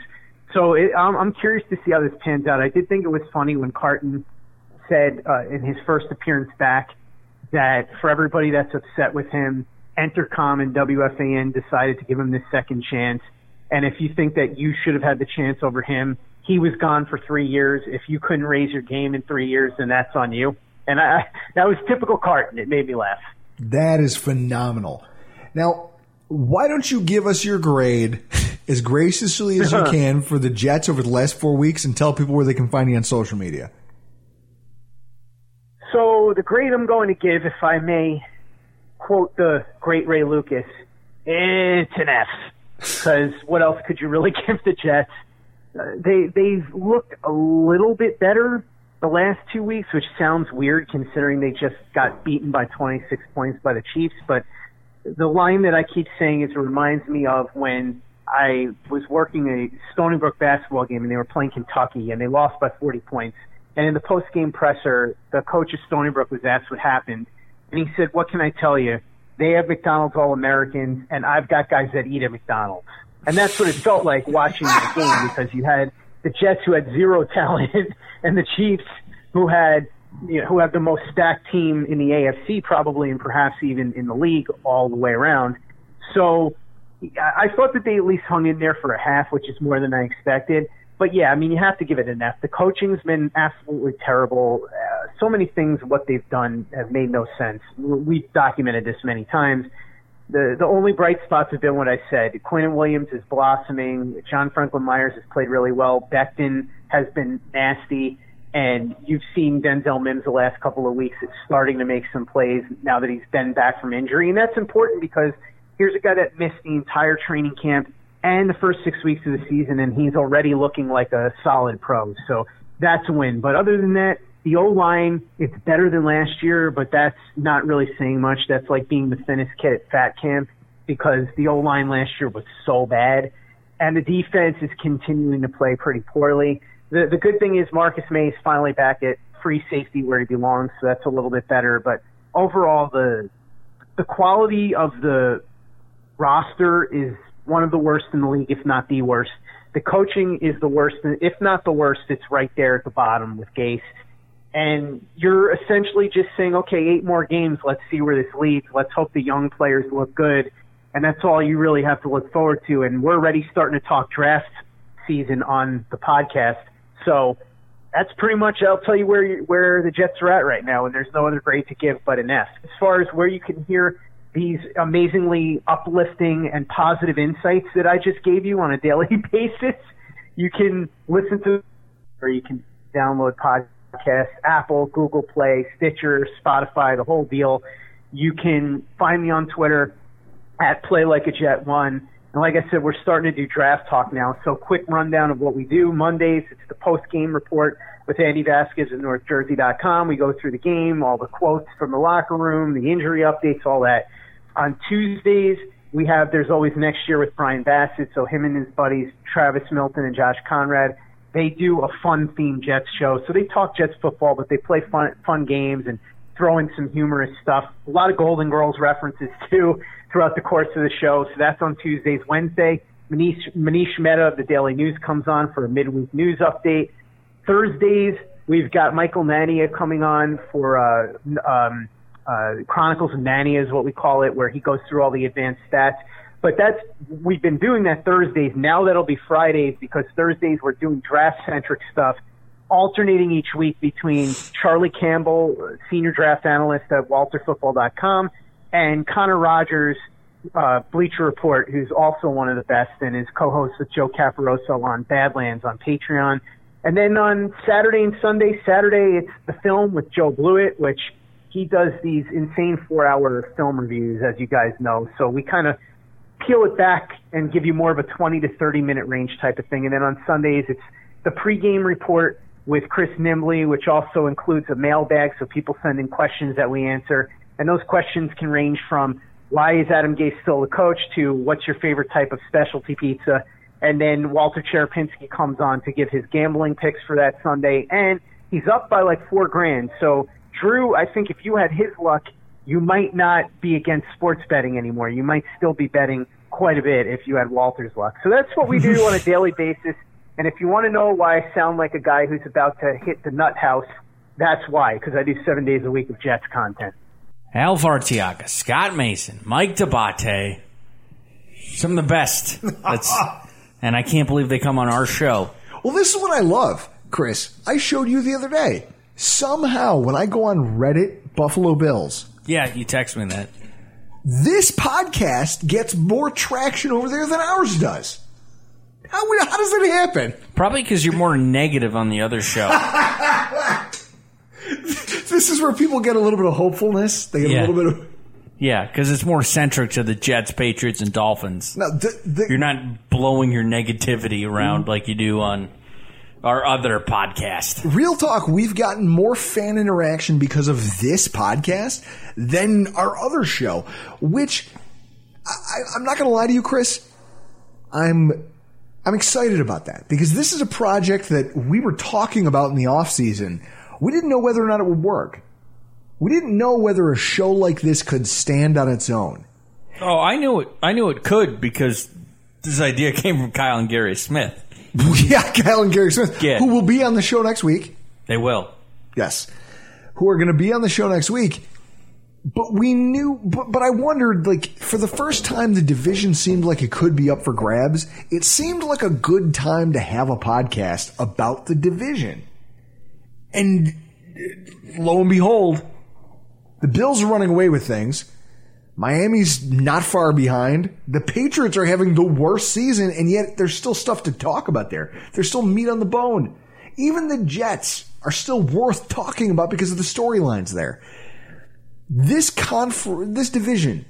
So it, I'm, I'm curious to see how this pans out. I did think it was funny when Carton said uh, in his first appearance back that for everybody that's upset with him, Entercom and WFAN decided to give him this second chance. And if you think that you should have had the chance over him, he was gone for three years. If you couldn't raise your game in three years, then that's on you. And I, [laughs] that was typical Carton. It made me laugh. That is phenomenal. Now, why don't you give us your grade [laughs] as graciously as you [laughs] can for the Jets over the last four weeks and tell people where they can find you on social media? So the grade I'm going to give, if I may quote the great Ray Lucas, it's an F. Because what else could you really give the Jets? They they've looked a little bit better the last two weeks, which sounds weird considering they just got beaten by 26 points by the Chiefs. But the line that I keep saying is it reminds me of when I was working a Stony Brook basketball game and they were playing Kentucky and they lost by 40 points. And in the post game presser, the coach of Stony Brook was asked what happened. And he said, What can I tell you? They have McDonald's All Americans, and I've got guys that eat at McDonald's. And that's what it felt like watching that game because you had the Jets who had zero talent [laughs] and the Chiefs who had you know, who have the most stacked team in the AFC, probably, and perhaps even in the league all the way around. So I I thought that they at least hung in there for a half, which is more than I expected. But yeah, I mean, you have to give it an F. The coaching's been absolutely terrible. Uh, so many things, what they've done, have made no sense. We've documented this many times. The the only bright spots have been what I said. Quinn Williams is blossoming. John Franklin Myers has played really well. Becton has been nasty. And you've seen Denzel Mims the last couple of weeks. It's starting to make some plays now that he's been back from injury. And that's important because here's a guy that missed the entire training camp and the first six weeks of the season, and he's already looking like a solid pro. So that's a win. But other than that, the O line, it's better than last year, but that's not really saying much. That's like being the thinnest kid at fat camp because the O line last year was so bad. And the defense is continuing to play pretty poorly. The, the good thing is Marcus Maye is finally back at free safety where he belongs, so that's a little bit better. But overall, the the quality of the roster is one of the worst in the league, if not the worst. The coaching is the worst, if not the worst. It's right there at the bottom with Gase. And you're essentially just saying, okay, eight more games. Let's see where this leads. Let's hope the young players look good. And that's all you really have to look forward to. And we're already starting to talk draft season on the podcast. So that's pretty much, I'll tell you where, you, where the Jets are at right now. And there's no other grade to give but an F. As far as where you can hear these amazingly uplifting and positive insights that I just gave you on a daily [laughs] basis. You can listen to, or you can download podcasts, Apple, Google Play, Stitcher, Spotify, the whole deal. You can find me on Twitter at Play Like a Jet One. And like I said, we're starting to do draft talk now. So quick rundown of what we do. Mondays, it's the post game report with Andy Vasquez at NorthJersey.com. We go through the game, all the quotes from the locker room, the injury updates, all that. On Tuesdays, we have There's Always Next Year with Brian Bassett. So him and his buddies, Travis Milton and Josh Conrad, they do a fun themed Jets show. So they talk Jets football, but they play fun, fun games and throw in some humorous stuff. A lot of Golden Girls references [laughs] too throughout the course of the show. So that's on Tuesdays. Wednesday, Manish, Manish Mehta of the Daily News comes on for a midweek news update. Thursdays, we've got Michael Nania coming on for uh, um, uh, Chronicles of Nania is what we call it, where he goes through all the advanced stats. But that's we've been doing that Thursdays. Now that'll be Fridays because Thursdays we're doing draft centric stuff, alternating each week between Charlie Campbell, senior draft analyst at WalterFootball.com, and Connor Rogers, uh, Bleacher Report, who's also one of the best and is co-host with Joe Caparoso on Badlands on Patreon. And then on Saturday and Sunday, Saturday it's the film with Joe Blewett, which he does these insane four hour film reviews, as you guys know. So we kind of peel it back and give you more of a 20 to 30 minute range type of thing. And then on Sundays, it's the pregame report with Chris Nimbley, which also includes a mailbag, so people send in questions that we answer. And those questions can range from why is Adam Gase still the coach to what's your favorite type of specialty pizza. And then Walter Cherepinsky comes on to give his gambling picks for that Sunday. And he's up by like four grand. So Drew, I think if you had his luck, you might not be against sports betting anymore. You might still be betting quite a bit if you had Walter's luck. So that's what we do on a [laughs] daily basis. And if you want to know why I sound like a guy who's about to hit the nut house, that's why, because I do seven days a week of Jets content. Alf Arteaga, Scott Mason, Mike D'Abate, some of the best. That's, [laughs] and I can't believe they come on our show. Well, this is what I love, Chris. I showed you the other day. Somehow, when I go on Reddit, Buffalo Bills, Yeah, you text me that. this podcast gets more traction over there than ours does. How, how does it happen? Probably because you're more negative on the other show. [laughs] This is where people get a little bit of hopefulness. They get Yeah. a little bit of. yeah, because it's more centric to the Jets, Patriots, and Dolphins. No, the, the, You're not blowing your negativity around like you do on our other podcast. Real talk, we've gotten more fan interaction because of this podcast than our other show, which I, I'm not going to lie to you, Chris. I'm I'm excited about that because this is a project that we were talking about in the off season. We didn't know whether or not it would work. We didn't know whether a show like this could stand on its own. Oh, I knew it. I knew it could because this idea [laughs] came from Kyle and Gary Smith. [laughs] yeah, Kyle and Gary Smith, Yeah. who will be on the show next week. They will. Yes. who are going to be on the show next week. But we knew, but, but I wondered, like, for the first time, the division seemed like it could be up for grabs. It seemed like a good time to have a podcast about the division. And uh, lo and behold, the Bills are running away with things. Miami's not far behind. The Patriots are having the worst season, and yet there's still stuff to talk about there. There's still meat on the bone. Even the Jets are still worth talking about because of the storylines there. This conf- this division,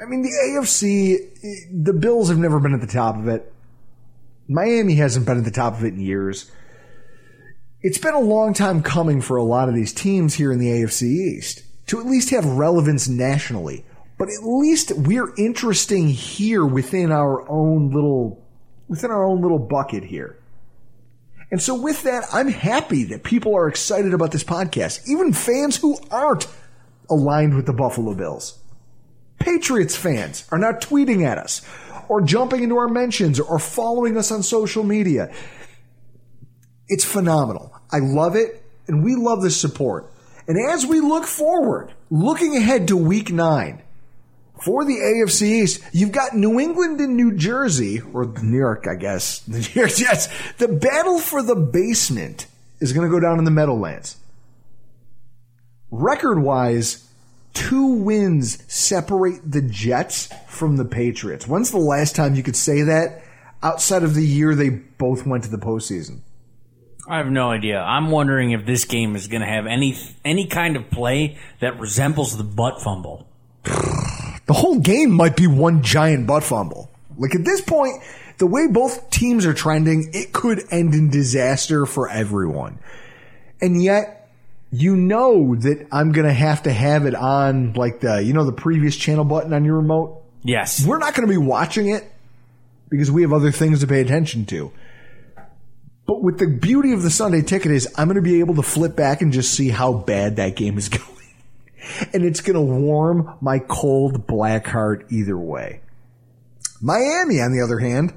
I mean, the AFC, the Bills have never been at the top of it. Miami hasn't been at the top of it in years. It's been a long time coming for a lot of these teams here in the AFC East to at least have relevance nationally. But at least we're interesting here within our own little within our own little bucket here. And so with that, I'm happy that people are excited about this podcast, even fans who aren't aligned with the Buffalo Bills. Patriots fans are now tweeting at us or jumping into our mentions or following us on social media. It's phenomenal. I love it and we love the support. And as we look forward, looking ahead to week nine, for the AFC East, you've got New England and New Jersey, or New York, I guess. The [laughs] New York Jets. The battle for the basement is going to go down in the Meadowlands. Record wise, two wins separate the Jets from the Patriots. When's the last time you could say that outside of the year they both went to the postseason? I have no idea. I'm wondering if this game is going to have any any kind of play that resembles the butt fumble. [laughs] The whole game might be one giant butt fumble. Like at this point, the way both teams are trending, it could end in disaster for everyone. And yet, you know that I'm going to have to have it on like the, you know, the previous channel button on your remote. Yes. We're not going to be watching it because we have other things to pay attention to. But with the beauty of the Sunday ticket is I'm going to be able to flip back and just see how bad that game is [laughs] going and it's going to warm my cold black heart either way. Miami, on the other hand,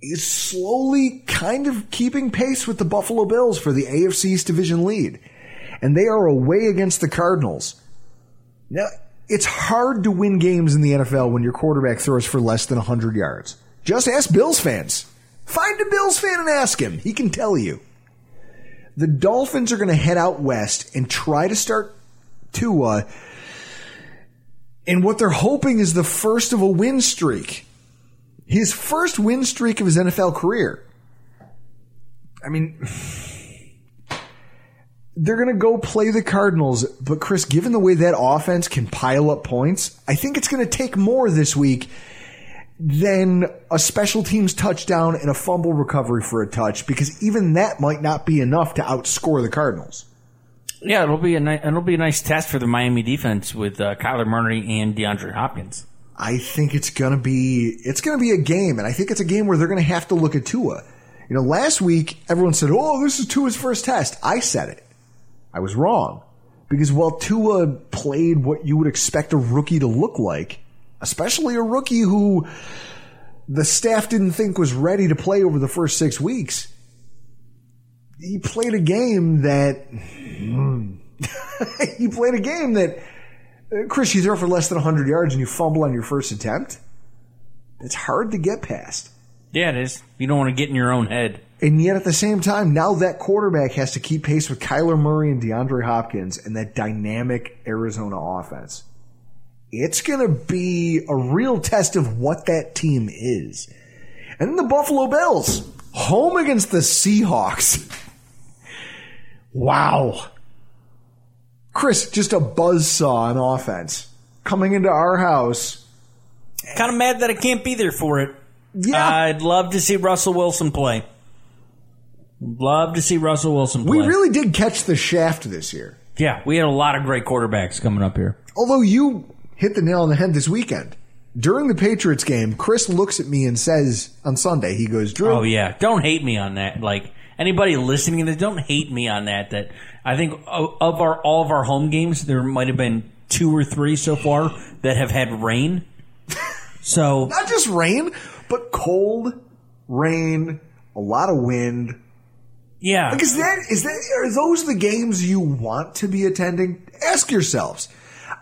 is slowly kind of keeping pace with the Buffalo Bills for the AFC East division lead. And they are away against the Cardinals. Now, it's hard to win games in the NFL when your quarterback throws for less than 100 yards. Just ask Bills fans. Find a Bills fan and ask him. He can tell you. The Dolphins are going to head out west and try to start Tua. And what they're hoping is the first of a win streak. His first win streak of his NFL career. I mean, [sighs] they're going to go play the Cardinals, but Chris, given the way that offense can pile up points, I think it's going to take more this week than a special teams touchdown and a fumble recovery for a touch because even that might not be enough to outscore the Cardinals. Yeah, it'll be a ni- it'll be a nice test for the Miami defense with uh, Kyler Murray and DeAndre Hopkins. I think it's gonna be it's gonna be a game, and I think it's a game where they're gonna have to look at Tua. You know, last week everyone said, "Oh, this is Tua's first test." I said it. I was wrong because while Tua played what you would expect a rookie to look like, especially a rookie who the staff didn't think was ready to play over the first six weeks, he played a game that [laughs] he played a game that uh, Chris, you throw for less than 100 yards and you fumble on your first attempt. It's hard to get past. Yeah, it is. You don't want to get in your own head. And yet at the same time, now that quarterback has to keep pace with Kyler Murray and DeAndre Hopkins and that dynamic Arizona offense. It's going to be a real test of what that team is. And then the Buffalo Bills, home against the Seahawks. [laughs] Wow. Chris, just a buzzsaw on offense. Coming into our house. Kind of mad that I can't be there for it. Yeah. I'd love to see Russell Wilson play. Love to see Russell Wilson play. We really did catch the shaft this year. Yeah, we had a lot of great quarterbacks coming up here. Although you hit the nail on the head this weekend. During the Patriots game, Chris looks at me and says on Sunday, he goes, Drew. Oh yeah, don't hate me on that. Like anybody listening to this, don't hate me on that. That I think of our all of our home games, there might have been two or three so far that have had rain. [laughs] So Not just rain, but cold, rain, a lot of wind. Yeah. Like, is that, is that, are those the games you want to be attending? Ask yourselves.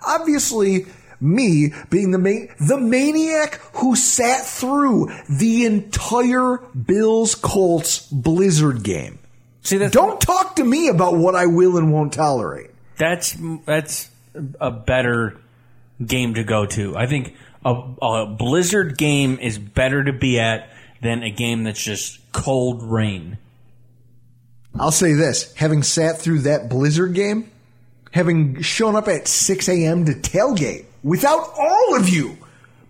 Obviously, me being the ma- the maniac who sat through the entire Bills Colts Blizzard game. See, don't talk to me about what I will and won't tolerate. That's that's a better game to go to. I think a, a Blizzard game is better to be at than a game that's just cold rain. I'll say this: having sat through that Blizzard game, having shown up at 6 a.m. to tailgate without all of you,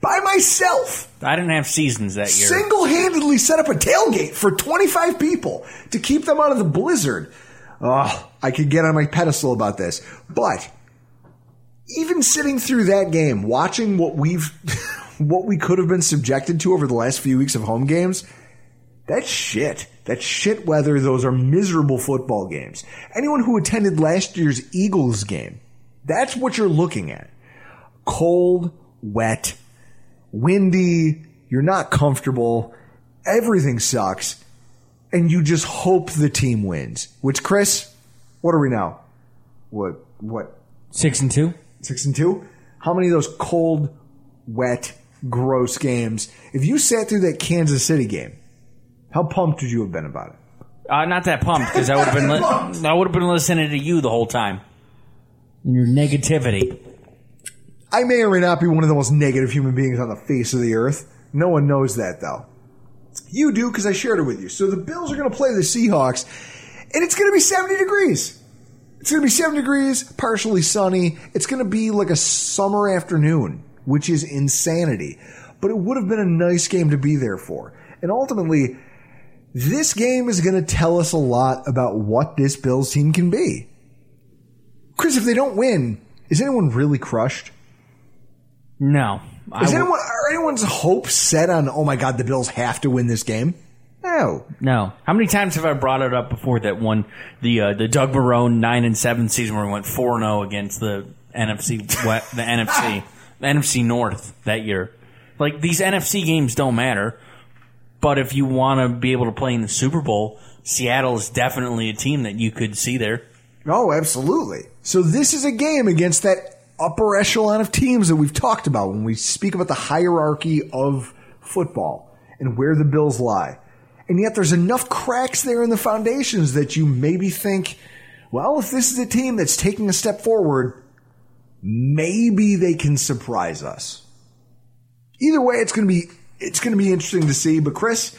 by myself, I didn't have seasons that year. single handedly set up a tailgate for 25 people to keep them out of the blizzard. Oh, I could get on my pedestal about this. But even sitting through that game, watching what we've, [laughs] what we could have been subjected to over the last few weeks of home games, that shit. That shit weather. Those are miserable football games. Anyone who attended last year's Eagles game, that's what you're looking at. Cold, wet, windy, you're not comfortable, everything sucks, and you just hope the team wins. Which, Chris, what are we now? What, what? Six and two? Six and two? How many of those cold, wet, gross games? If you sat through that Kansas City game, how pumped would you have been about it? Uh, not that pumped because I would have been li- [laughs] I would have been listening to you the whole time. Your negativity. I may or may not be one of the most negative human beings on the face of the earth. No one knows that though. You do because I shared it with you. So the Bills are going to play the Seahawks, and it's going to be 70 degrees. It's going to be 70 degrees, partially sunny. It's going to be like a summer afternoon, which is insanity. But it would have been a nice game to be there for. And ultimately, this game is going to tell us a lot about what this Bills team can be. Chris, if they don't win, is anyone really crushed? No. Is I anyone are anyone's hopes set on? Oh my God, the Bills have to win this game. No, No. How many times have I brought it up before that one the uh, the Doug Marrone nine and seven season where we went four zero against the NFC the [laughs] NFC the NFC North that year. Like these NFC games don't matter, but if you want to be able to play in the Super Bowl, Seattle is definitely a team that you could see there. Oh, absolutely. So this is a game against that upper echelon of teams that we've talked about when we speak about the hierarchy of football and where the Bills lie. And yet there's enough cracks there in the foundations that you maybe think, well, if this is a team that's taking a step forward, maybe they can surprise us. Either way, it's going to be it's going to be interesting to see. But Chris,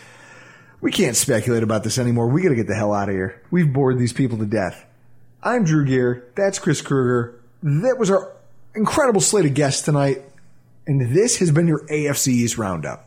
we can't speculate about this anymore. We got to get the hell out of here. We've bored these people to death. I'm Drew Gear. That's Chris Kruger. That was our incredible slate of guests tonight. And this has been your AFC East Roundup.